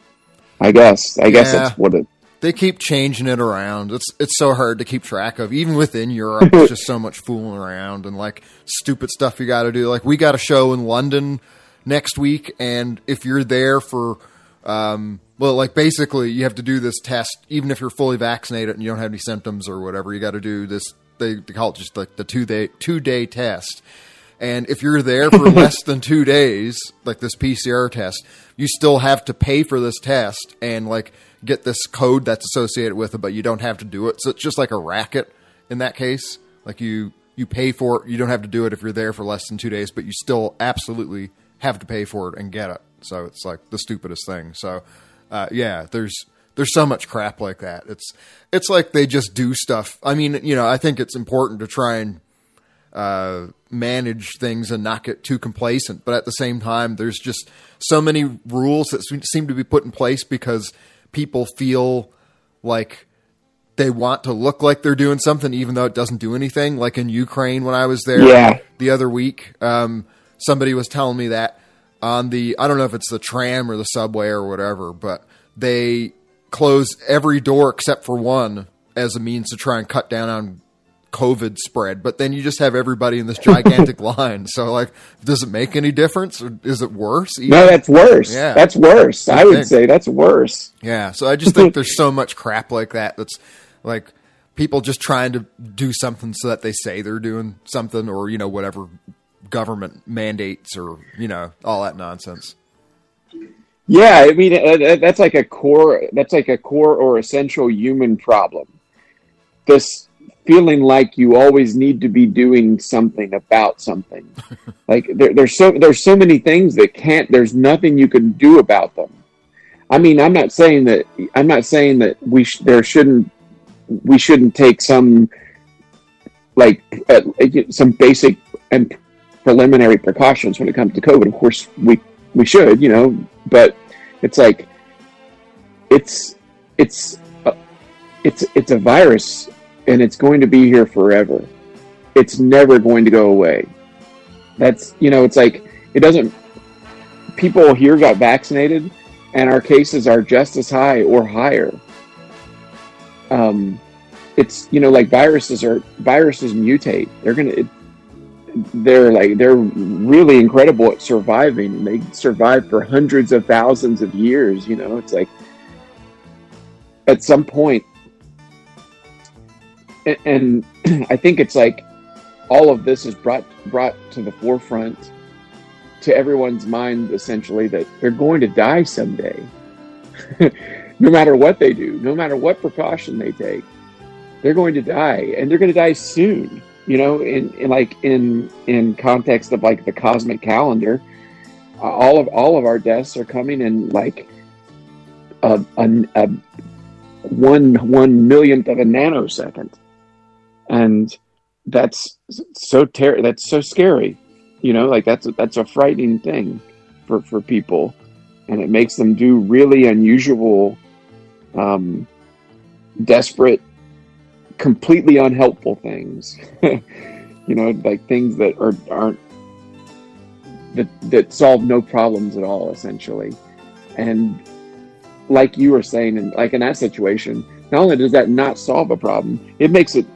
I guess. I guess that's what it. They keep changing it around. It's it's so hard to keep track of. Even within Europe, there's just so much fooling around and like stupid stuff you got to do. Like we got a show in London next week, and if you're there for, um, well, like basically you have to do this test, even if you're fully vaccinated and you don't have any symptoms or whatever. You got to do this. They, they call it just like the two day two day test. And if you're there for less than two days, like this PCR test, you still have to pay for this test and like get this code that's associated with it, but you don't have to do it. So it's just like a racket in that case. Like you you pay for it, you don't have to do it if you're there for less than two days, but you still absolutely have to pay for it and get it. So it's like the stupidest thing. So uh, yeah, there's there's so much crap like that. It's it's like they just do stuff. I mean, you know, I think it's important to try and uh, manage things and not get too complacent. But at the same time, there's just so many rules that seem to be put in place because people feel like they want to look like they're doing something, even though it doesn't do anything. Like in Ukraine, when I was there Yeah. the other week, um, somebody was telling me that on the I don't know if it's the tram or the subway or whatever, but they close every door except for one as a means to try and cut down on COVID spread. But then you just have everybody in this gigantic line. So like, does it make any difference, or is it worse? even? No, that's worse. Yeah, That's worse. I would think. say that's worse. Yeah, so I just think there's so much crap like that that's like people just trying to do something so that they say they're doing something or you know whatever government mandates or you know all that nonsense. Yeah, I mean uh, that's like a core. That's like a core or essential human problem. This feeling like you always need to be doing something about something. like there, there's so there's so many things that can't. There's nothing you can do about them. I mean, I'm not saying that. I'm not saying that we sh- there shouldn't we shouldn't take some like uh, some basic and preliminary precautions when it comes to COVID. Of course, we we should, you know, but it's like it's it's uh, it's it's a virus and it's going to be here forever. It's never going to go away. That's you know, it's like it doesn't. People here got vaccinated, and our cases are just as high or higher. Um, it's you know like viruses are viruses mutate. They're gonna. They're like they're really incredible at surviving. They survive for hundreds of thousands of years. You know, it's like at some point, and I think it's like all of this is brought brought to the forefront to everyone's mind essentially that they're going to die someday. No matter what they do no matter what precaution they take they're going to die and they're going to die soon you know? In, in like in in context of like the cosmic calendar uh, all of all of our deaths are coming in like a, a, a one one millionth of a nanosecond and that's so ter- that's so scary you know like that's a, that's a frightening thing for for people. And it makes them do really unusual um desperate completely unhelpful things. You know like things that are aren't that that solve no problems at all essentially. And like you were saying and like in that situation not only does that not solve a problem it makes it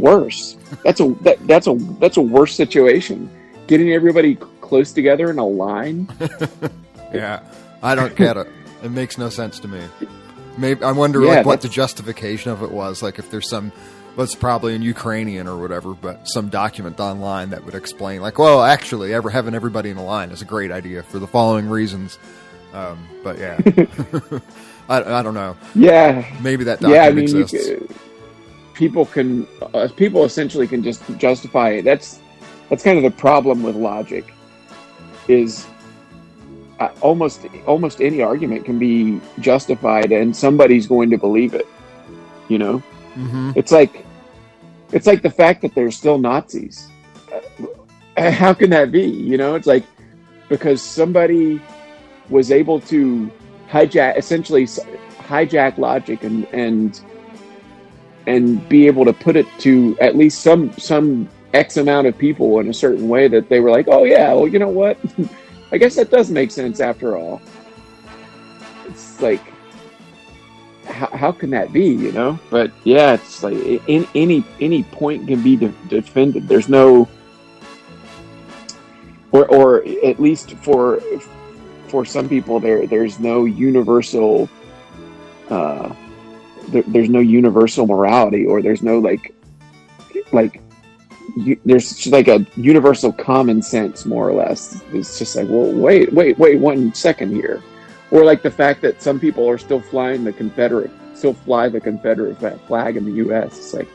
worse that's a that, that's a that's a worse situation getting everybody close together in a line Yeah, I don't get it. It makes no sense to me. Maybe I wonder Yeah, like what the justification of it was. Like if there's some, well, it's probably in Ukrainian or whatever, but some document online that would explain, like, well, actually, ever having everybody in a line is a great idea for the following reasons. Um, but yeah, I, I don't know. Yeah. maybe that yeah, I document mean, exists. ca- people can, uh, people essentially can just justify it. That's that's kind of the problem with logic. Is uh, almost almost any argument can be justified, and somebody's going to believe it. You know, Mhm. it's like it's like the fact that there's still Nazis. Uh, How can that be? You know, it's like because somebody was able to hijack essentially hijack logic and and and be able to put it to at least some some x amount of people in a certain way that they were like oh yeah well you know what i guess that does make sense after all it's like how, how can that be? You know, but yeah, it's like in, any any point can be de- defended. There's no, or or at least for for some people, there there's no universal. Uh, there, there's no universal morality, or there's no like, like, you, there's just like a universal common sense, more or less. It's just like, well, wait, wait, wait, one second here or like the fact that some people are still flying the Confederate, still fly the Confederate flag in the U.S. It's like,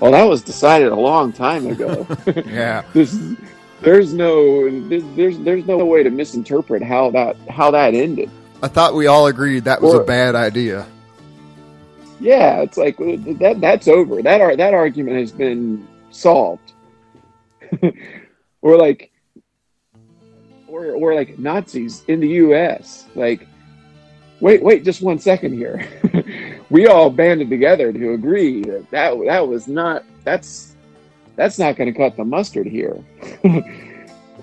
well, that was decided a long time ago. Yeah. there's, there's no, there's, there's no way to misinterpret how that, how that ended. I thought we all agreed that was Or- a bad idea. Yeah, it's like uh, that. That's over. That ar- that argument has been solved. or like, or or like Nazis in the U.S. Like, wait, wait, just one second here. we all banded together to agree that that that was not. That's that's not going to cut the mustard here.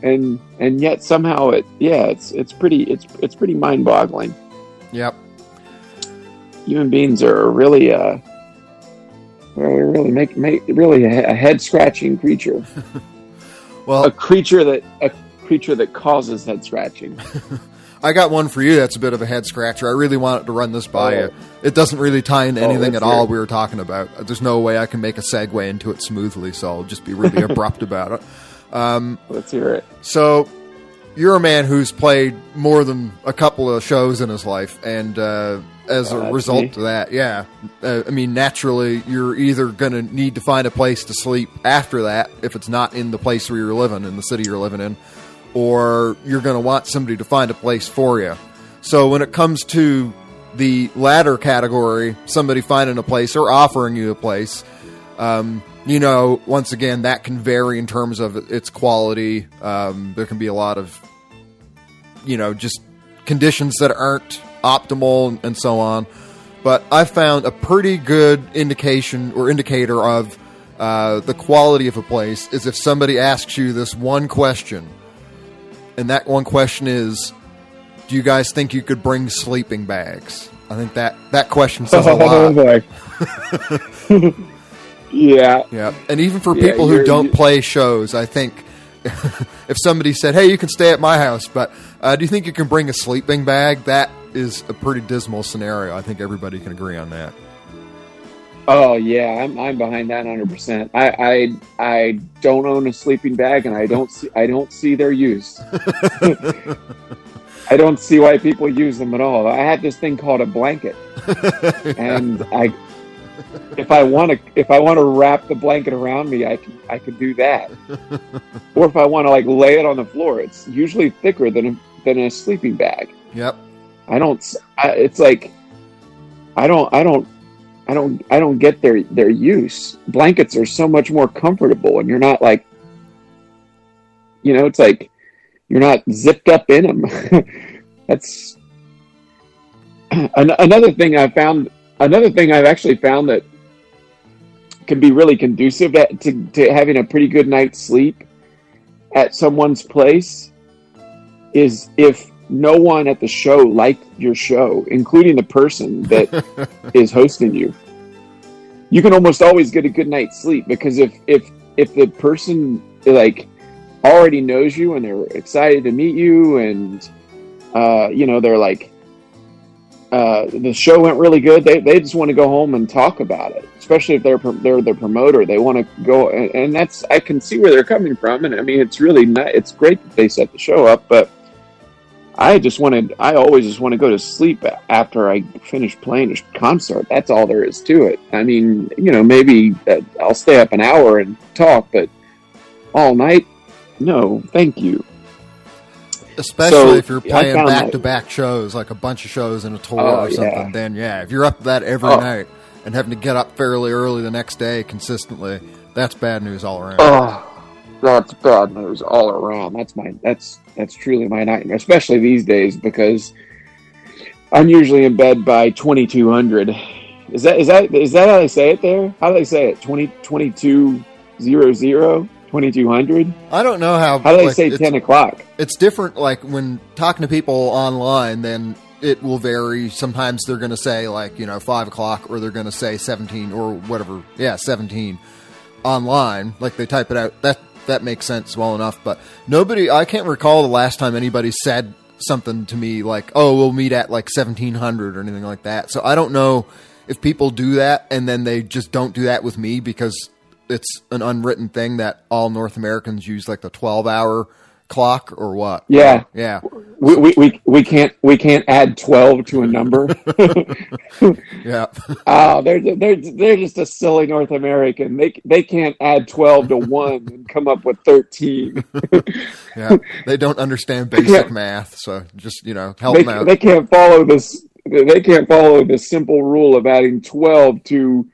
and and yet somehow it yeah it's it's pretty it's it's pretty mind boggling Yep. Human beings are really a really really make make really a, head scratching creature Well, a creature that a creature that causes head scratching I got one for you that's a bit of a head scratcher. I really wanted to run this by Oh. you. It doesn't really tie into Oh, anything let's at hear all we were talking about. There's no way I can make a segue into it smoothly, so I'll just be really abrupt about it. Um, let's hear it So, you're a man who's played more than a couple of shows in his life, and uh, as Uh, a that's result me. of that, yeah, uh, I mean, naturally, you're either going to need to find a place to sleep after that if it's not in the place where you're living, in the city you're living in, or you're going to want somebody to find a place for you. So, when it comes to the latter category, somebody finding a place or offering you a place, um, you know, once again, that can vary in terms of its quality. Um, there can be a lot of, you know, just conditions that aren't optimal and so on. But I found a pretty good indication or indicator of uh, the quality of a place is if somebody asks you this one question, and that one question is, "Do you guys think you could bring sleeping bags?" I think that that question says a Oh, lot. yeah Yeah, and even for Yeah, people who don't play shows, I think if somebody said, "Hey, you can stay at my house, but uh, do you think you can bring a sleeping bag?" That is a pretty dismal scenario. I think everybody can agree on that. oh yeah i'm i'm behind that 100% i i i don't own a sleeping bag and i don't see i don't see their use I don't see why people use them at all. I had this thing called a blanket, and I, if I want to, if I want to wrap the blanket around me, I can, I could do that. or if I want to like lay it on the floor, it's usually thicker than a, than a sleeping bag. Yep. I don't. I, it's like, I don't. I don't. I don't. I don't get their their use. Blankets are so much more comfortable, and you're not like, you know, it's like you're not zipped up in them. That's another thing I found. Another thing I've actually found that can be really conducive to, to, to having a pretty good night's sleep at someone's place is if no one at the show liked your show, including the person that is hosting you. You can almost always get a good night's sleep because if if if the person like already knows you and they're excited to meet you and uh, you know they're like uh, the show went really good. They, they just want to go home and talk about it, especially if they're they're the promoter. They want to go, and, and that's I can see where they're coming from. And I mean, it's really not. It's great that they set the show up, but I just wanted. I always just want to go to sleep after I finish playing a concert. That's all there is to it. I mean, you know, maybe uh, I'll stay up an hour and talk, but all night, no, thank you. Especially So, if you're playing back to back shows, like a bunch of shows in a tour Oh, or something, yeah. then yeah, if you're up to that every Oh. night and having to get up fairly early the next day consistently, that's bad news all around. Oh, that's bad news all around. That's my that's that's truly my nightmare, especially these days because I'm usually in bed by 2200. Is that is that is that how they say it there? How do they say it? 20 2200 2200? I don't know how. How do they like, say 10 o'clock? It's different, like when talking to people online then it will vary. Sometimes they're going to say like you know five o'clock, or they're going to say seventeen or whatever. Yeah, seventeen online. Like they type it out. That that makes sense well enough. But nobody, I can't recall the last time anybody said something to me like, "Oh, we'll meet at like seventeen hundred or anything like that." So I don't know if people do that and then they just don't do that with me because it's an unwritten thing that all North Americans use like the twelve hour clock or what. Yeah. Yeah. We, we, we, we can't we can't add twelve to a number. Yeah. Oh, they're they're they're just a silly North American. They they can't add twelve to one and come up with thirteen. yeah. They don't understand basic math, so just, you know, help they, them out. they can't follow this. They can't follow the simple rule of adding twelve to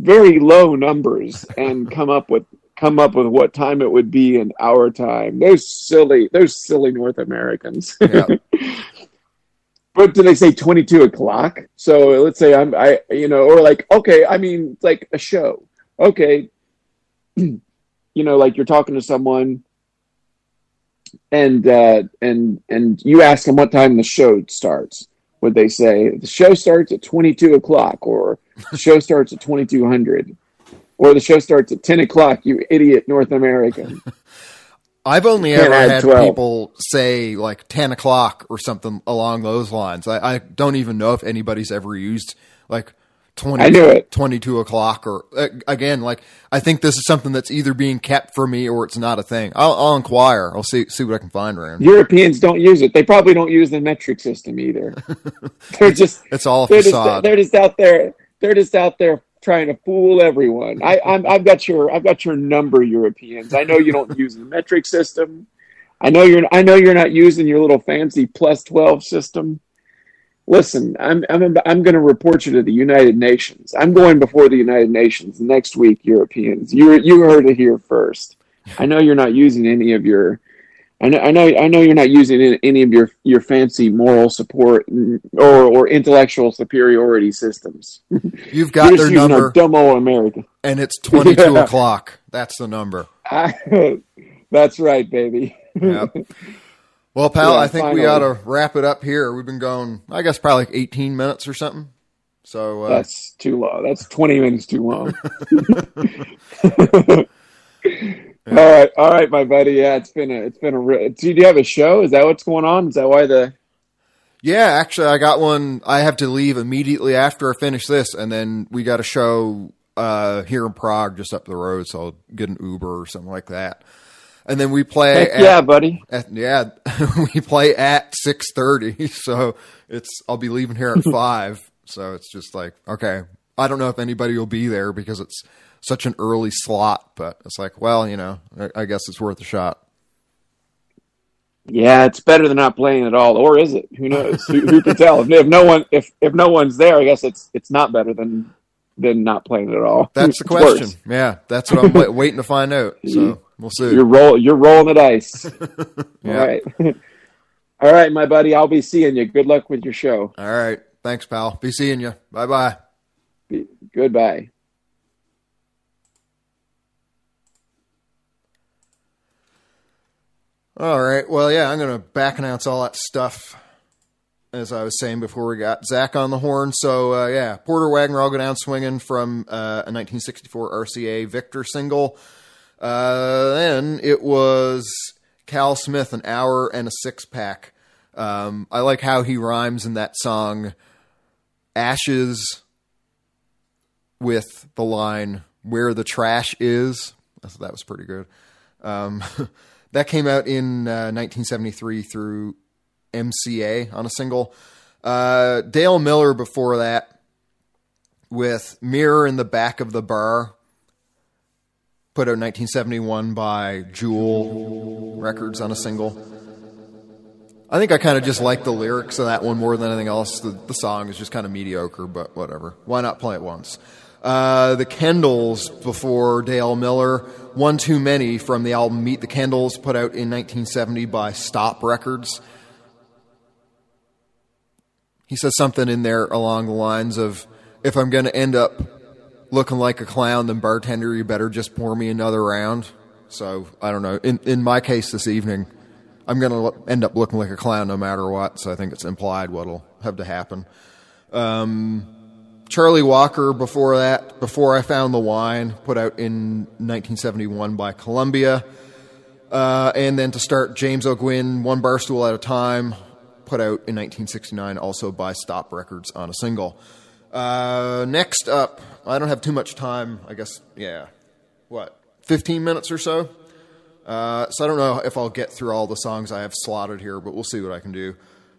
very low numbers and come up with come up with what time it would be in our time. Those silly, those silly North Americans. Yeah. but do they say twenty two o'clock? So let's say I'm I you know or like okay I mean like a show okay you know like you're talking to someone and uh, and and you ask them what time the show starts. Would they say the show starts at twenty two o'clock, or the show starts at twenty two hundred, or the show starts at ten o'clock? You idiot, North American. I've only ever had 12. people say like 10 o'clock or something along those lines. I, I don't even know if anybody's ever used like 20, I knew it. 22 o'clock or uh, again, like I think this is something that's either being kept for me or it's not a thing. I'll, I'll inquire. I'll see, see what I can find around. Europeans don't use it. They probably don't use the metric system either. they're just It's all a they're just, they're just out there. They're just out there trying to fool everyone. I, I'm, I've got your I've got your number, Europeans. I know you don't use the metric system. I know you're I know you're not using your little fancy plus twelve system. Listen, I'm I'm I'm going to report you to the United Nations. I'm going before the United Nations next week, Europeans. You you heard it here first. I know you're not using any of your I know, I know, I know you're not using any- of your your fancy moral support or or intellectual superiority systems. You've got their just using our number dumb old America. and it's 22 Yeah. o'clock. That's the number. That's right, baby. Yep. Well, pal, Yeah, I think we ought to wrap it up here. We've been going, I guess, probably like 18 minutes or something. So, uh, That's too long. That's twenty minutes too long. All right, all right, my buddy. Yeah, it's been a, it's been a. Re- do you have a show? Is that what's going on? Is that why the? Yeah, actually, I got one. I have to leave immediately after I finish this, and then we got a show uh, here in Prague, just up the road. So I'll get an Uber or something like that. And then we play. Heck at- yeah, buddy. at- yeah, we play at six thirty. So it's I'll be leaving here at five. So it's just like okay. I don't know if anybody will be there because it's such an early slot, but it's like, well, you know, I, I guess it's worth a shot. Yeah, it's better than not playing at all, or is it? Who knows? who, who can tell? If, if no one, if if no one's there, I guess it's it's not better than than not playing at all. That's the It's worse. question. Yeah, that's what I'm waiting to find out. So we'll see. You're roll. You're rolling the dice. Yeah. All right. All right, my buddy. I'll be seeing you. Good luck with your show. All right. Thanks, pal. Be seeing you. Bye bye. Goodbye. All right. Well, yeah, I'm going to back announce all that stuff as I was saying before we got Zach on the horn. So, uh, yeah, Porter Wagoner, I'll go down swinging from uh, a 1964 RCA Victor single. Uh, then it was Cal Smith, an hour and a six pack. Um, I like how he rhymes in that song, Ashes with the line, Where the Trash Is. That's- That was pretty good. Um, that came out in uh, 1973 through MCA on a single. Uh, Dale Miller before that with Mirror in the Back of the Bar, put out 1971 by Jewel Records on a single. I think I kind of just like the lyrics of that one more than anything else. The, the song is just kind of mediocre, but whatever. Why not play it once? Uh, the Kendalls before Dale Miller, One Too Many from the album Meet the Kendalls, put out in 1970 by Stop Records. He says something in there along the lines of, if I'm going to end up looking like a clown, then bartender, you better just pour me another round. So I don't know. In in my case this evening, I'm going to end up looking like a clown no matter what. So I think it's implied what'll have to happen. Um, Charlie Walker before that, before I found the wine, put out in 1971 by Columbia. Uh, and then to start, James O'Gwynn, One Barstool at a Time, put out in 1969, also by Stop Records on a single. Uh, next up, I don't have too much time. I guess, yeah, what, 15 minutes or so? Uh, so I don't know if I'll get through all the songs I have slotted here, but we'll see what I can do.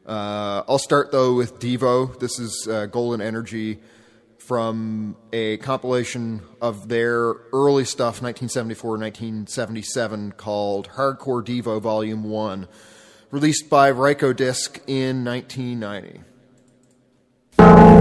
Uh, I'll start though with Devo. This is uh, Golden Energy from a compilation of their early stuff, 1974 1977, called Hardcore Devo Volume 1, released by Rykodisc in 1990.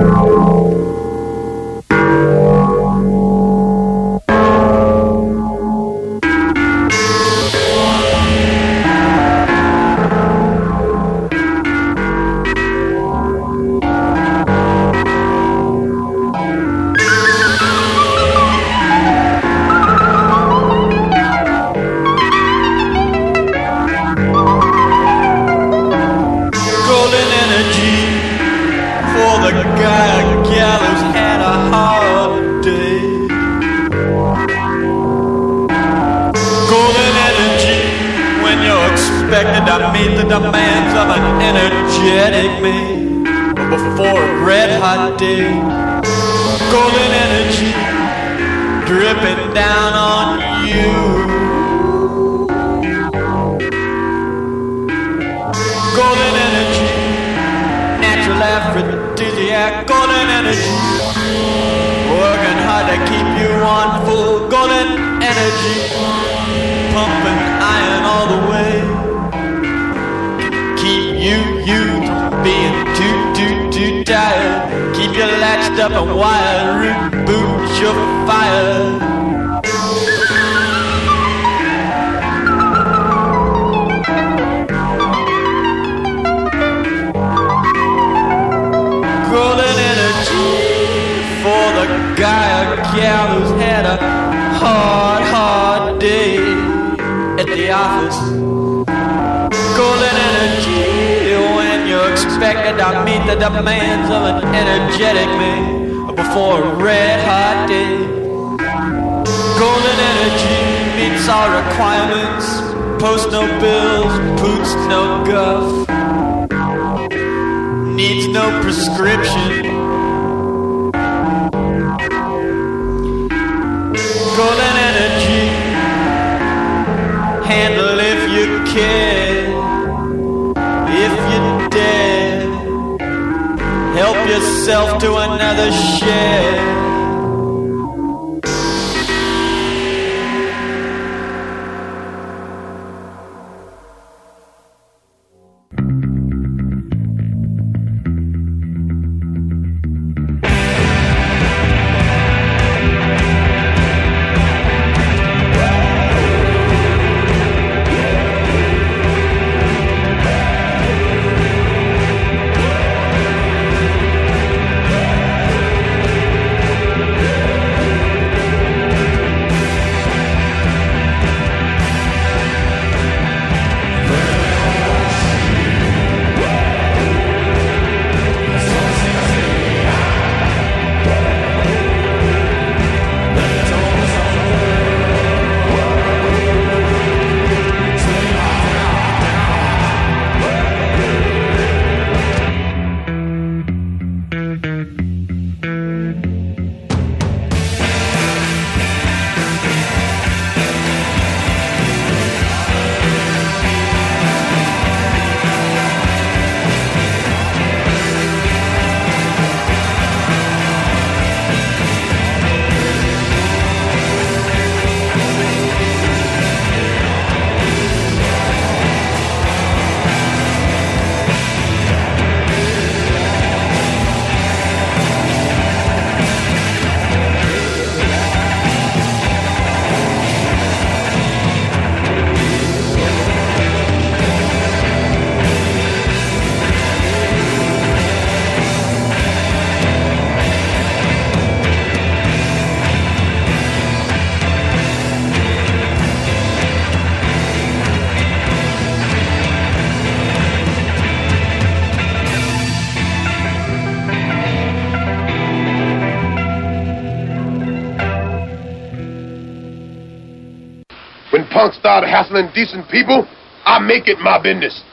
Start hassling decent people, I make it my business.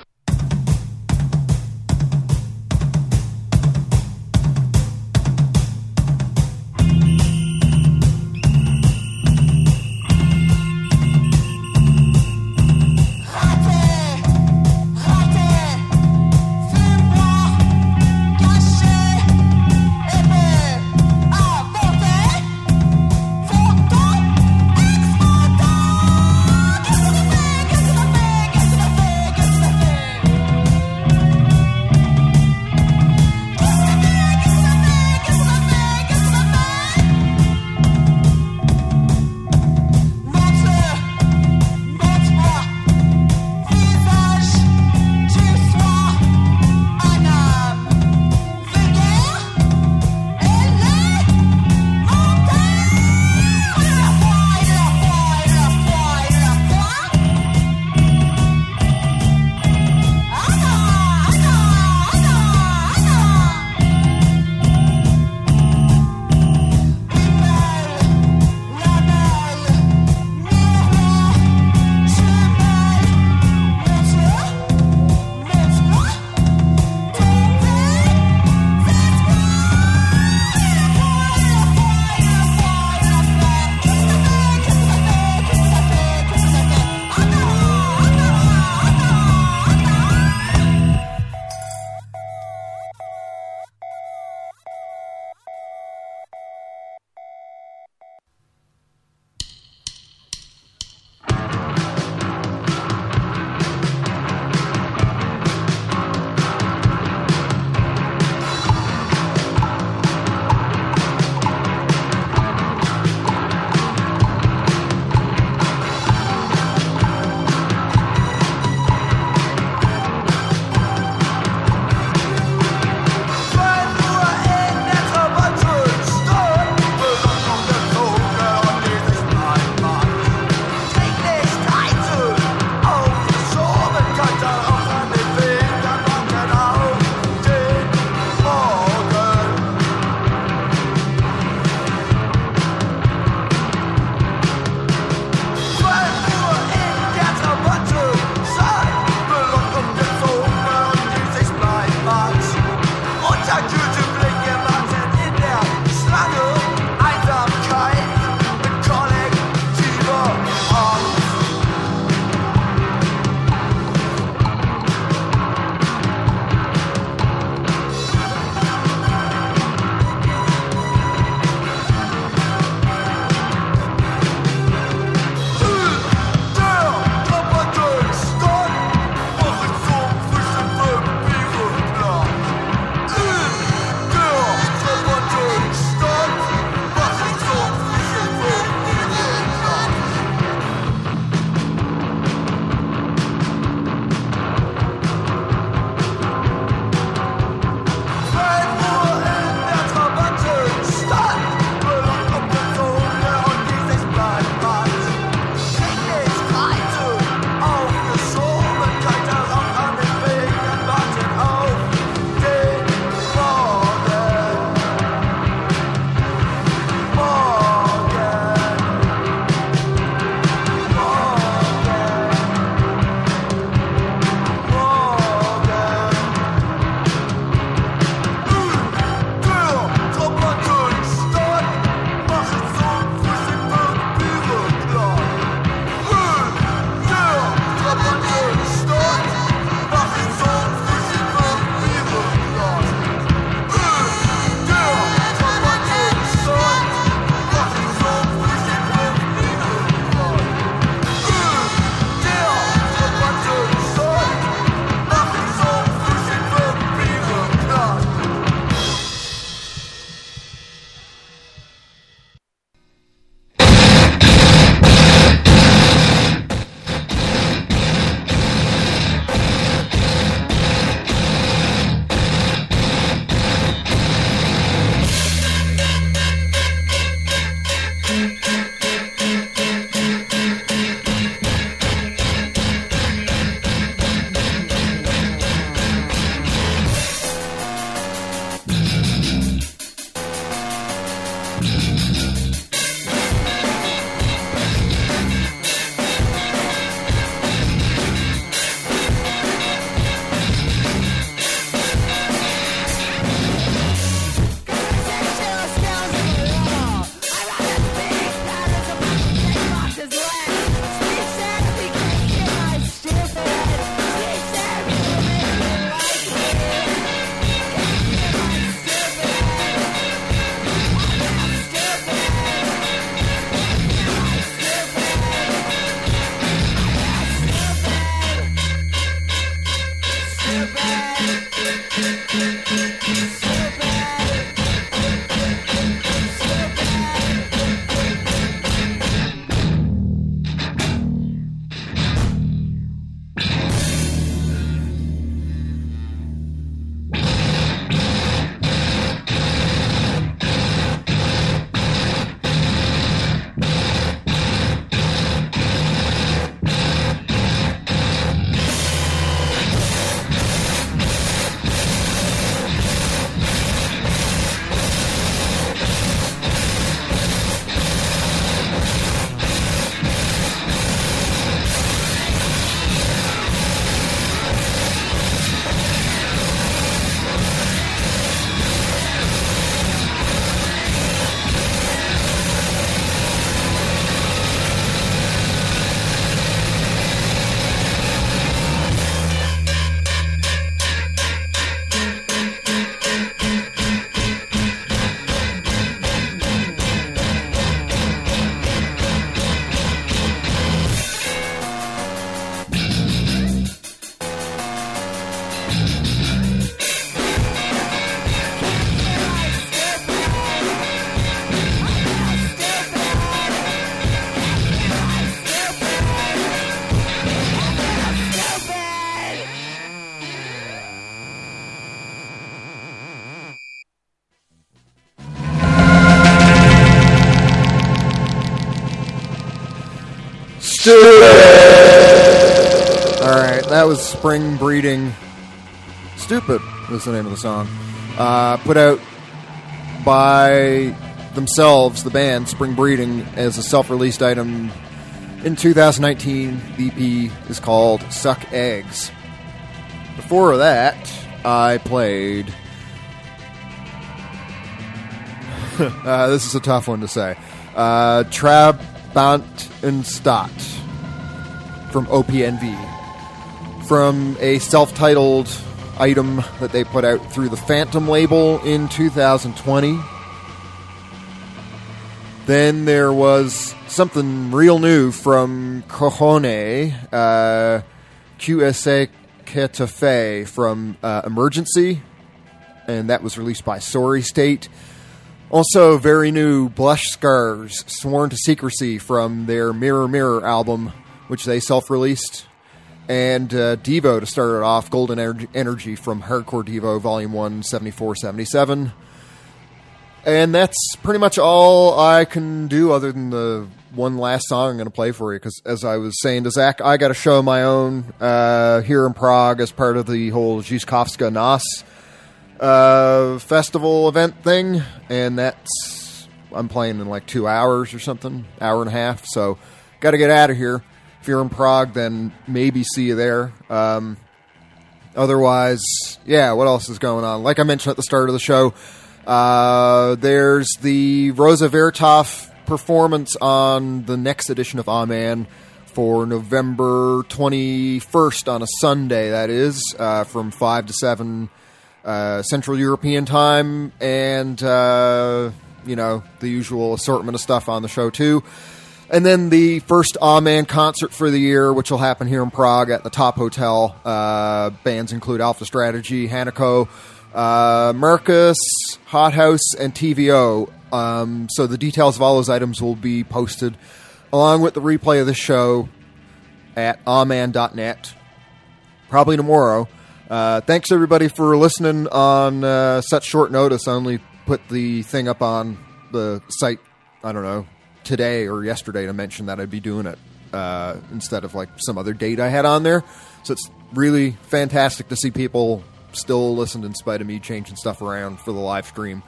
Was Spring Breeding. Stupid was the name of the song. Uh, put out by themselves, the band Spring Breeding, as a self-released item in 2019. The EP is called "Suck Eggs." Before that, I played. uh, this is a tough one to say. Uh, Trabant and Stott from OPNV from a self titled item that they put out through the Phantom label in 2020. Then there was something real new from Cojone, uh, QSA Ketafe from uh, Emergency, and that was released by Sorry State. Also, very new Blush Scars, Sworn to Secrecy from their Mirror Mirror album, which they self released. And uh, Devo to start it off, Golden Ener- Energy from Hardcore Devo, Volume 1, 74 77. And that's pretty much all I can do other than the one last song I'm going to play for you. Because as I was saying to Zach, I got a show of my own uh, here in Prague as part of the whole Zizkovska Noc uh, festival event thing. And that's, I'm playing in like two hours or something, hour and a half. So got to get out of here. If you're in Prague, then maybe see you there. Um, otherwise, yeah, what else is going on? Like I mentioned at the start of the show, uh, there's the Rosa Vertov performance on the next edition of Amen for November 21st on a Sunday, that is, uh, from 5 to 7 uh, Central European time, and, uh, you know, the usual assortment of stuff on the show, too. And then the first Amen concert for the year, which will happen here in Prague at the Top Hotel. Uh, bands include Alpha Strategy, Hanako, uh, Mercus, Hot House, and TVO. Um, so the details of all those items will be posted along with the replay of the show at amen.net probably tomorrow. Uh, thanks everybody for listening on uh, such short notice. I only put the thing up on the site, I don't know, today or yesterday to mention that I'd be doing it uh, instead of like some other date I had on there. So it's really fantastic to see people still listen in spite of me changing stuff around for the live stream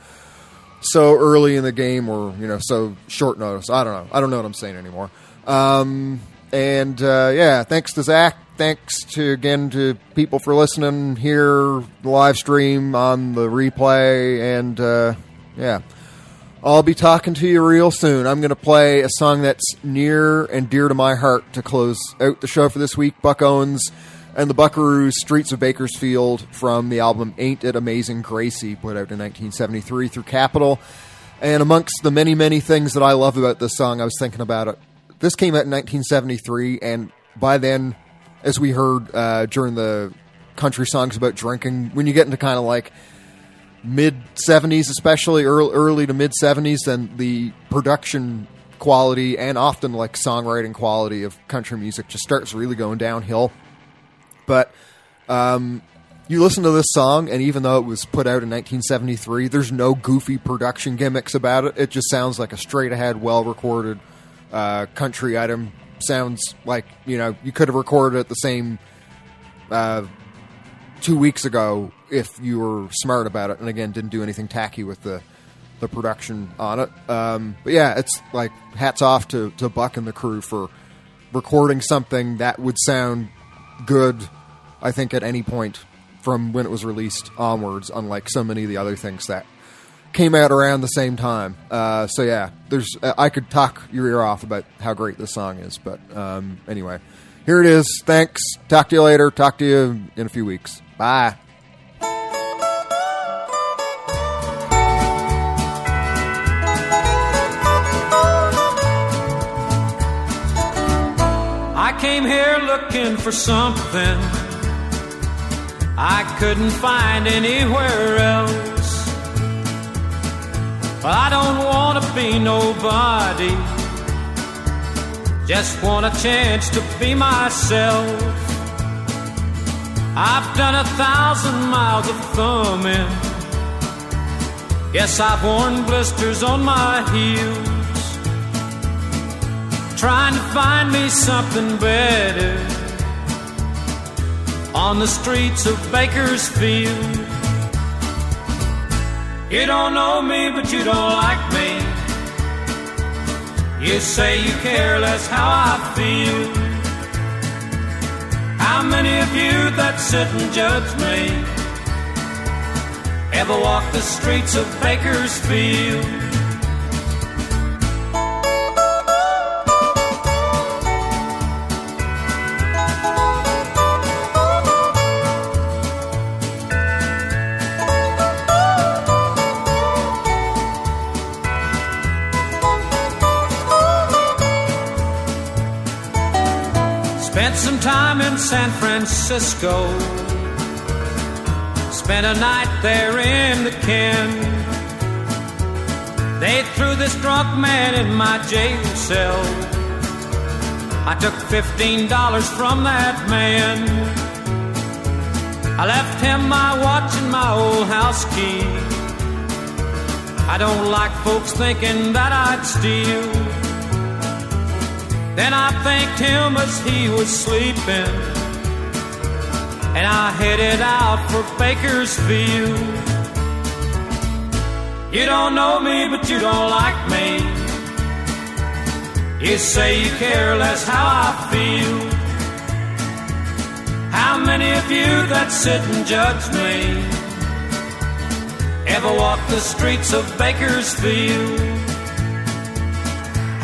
so early in the game or you know so short notice. I don't know. I don't know what I'm saying anymore. Um, and uh, yeah, thanks to Zach. Thanks to again to people for listening here the live stream on the replay and uh, yeah. I'll be talking to you real soon. I'm going to play a song that's near and dear to my heart to close out the show for this week. Buck Owens and the Buckaroos Streets of Bakersfield from the album Ain't It Amazing Gracie, put out in 1973 through Capitol. And amongst the many, many things that I love about this song, I was thinking about it. This came out in 1973, and by then, as we heard uh, during the country songs about drinking, when you get into kind of like mid 70s, especially early, early to mid 70s, then the production quality and often like songwriting quality of country music just starts really going downhill. But um, you listen to this song, and even though it was put out in 1973, there's no goofy production gimmicks about it. It just sounds like a straight ahead, well recorded uh, country item. Sounds like, you know, you could have recorded it the same uh, two weeks ago if you were smart about it, and again, didn't do anything tacky with the the production on it. Um, but yeah, it's like hats off to, to Buck and the crew for recording something that would sound good, I think, at any point from when it was released onwards, unlike so many of the other things that came out around the same time. Uh, so yeah, there's I could talk your ear off about how great this song is, but um, anyway, here it is. Thanks. Talk to you later. Talk to you in a few weeks. Bye. Came here looking for something I couldn't find anywhere else. But I don't want to be nobody, just want a chance to be myself. I've done a thousand miles of thumbing. Yes, I've worn blisters on my heels. Trying to find me something better on the streets of Bakersfield. You don't know me, but you don't like me. You say you care less how I feel. How many of you that sit and judge me ever walk the streets of Bakersfield? Some time in San Francisco. Spent a night there in the Ken. They threw this drunk man in my jail cell. I took $15 from that man. I left him my watch and my old house key. I don't like folks thinking that I'd steal. Then I thanked him as he was sleeping. And I headed out for Bakersfield. You don't know me, but you don't like me. You say you care less how I feel. How many of you that sit and judge me ever walk the streets of Bakersfield?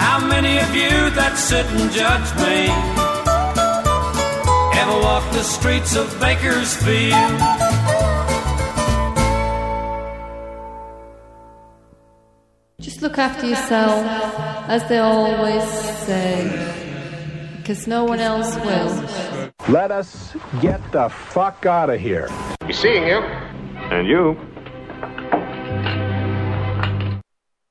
How many of you that sit and judge me ever walk the streets of Bakersfield? Just look after yourself, as they always say, because no one else will. Let us get the fuck out of here. Be seeing you. And you.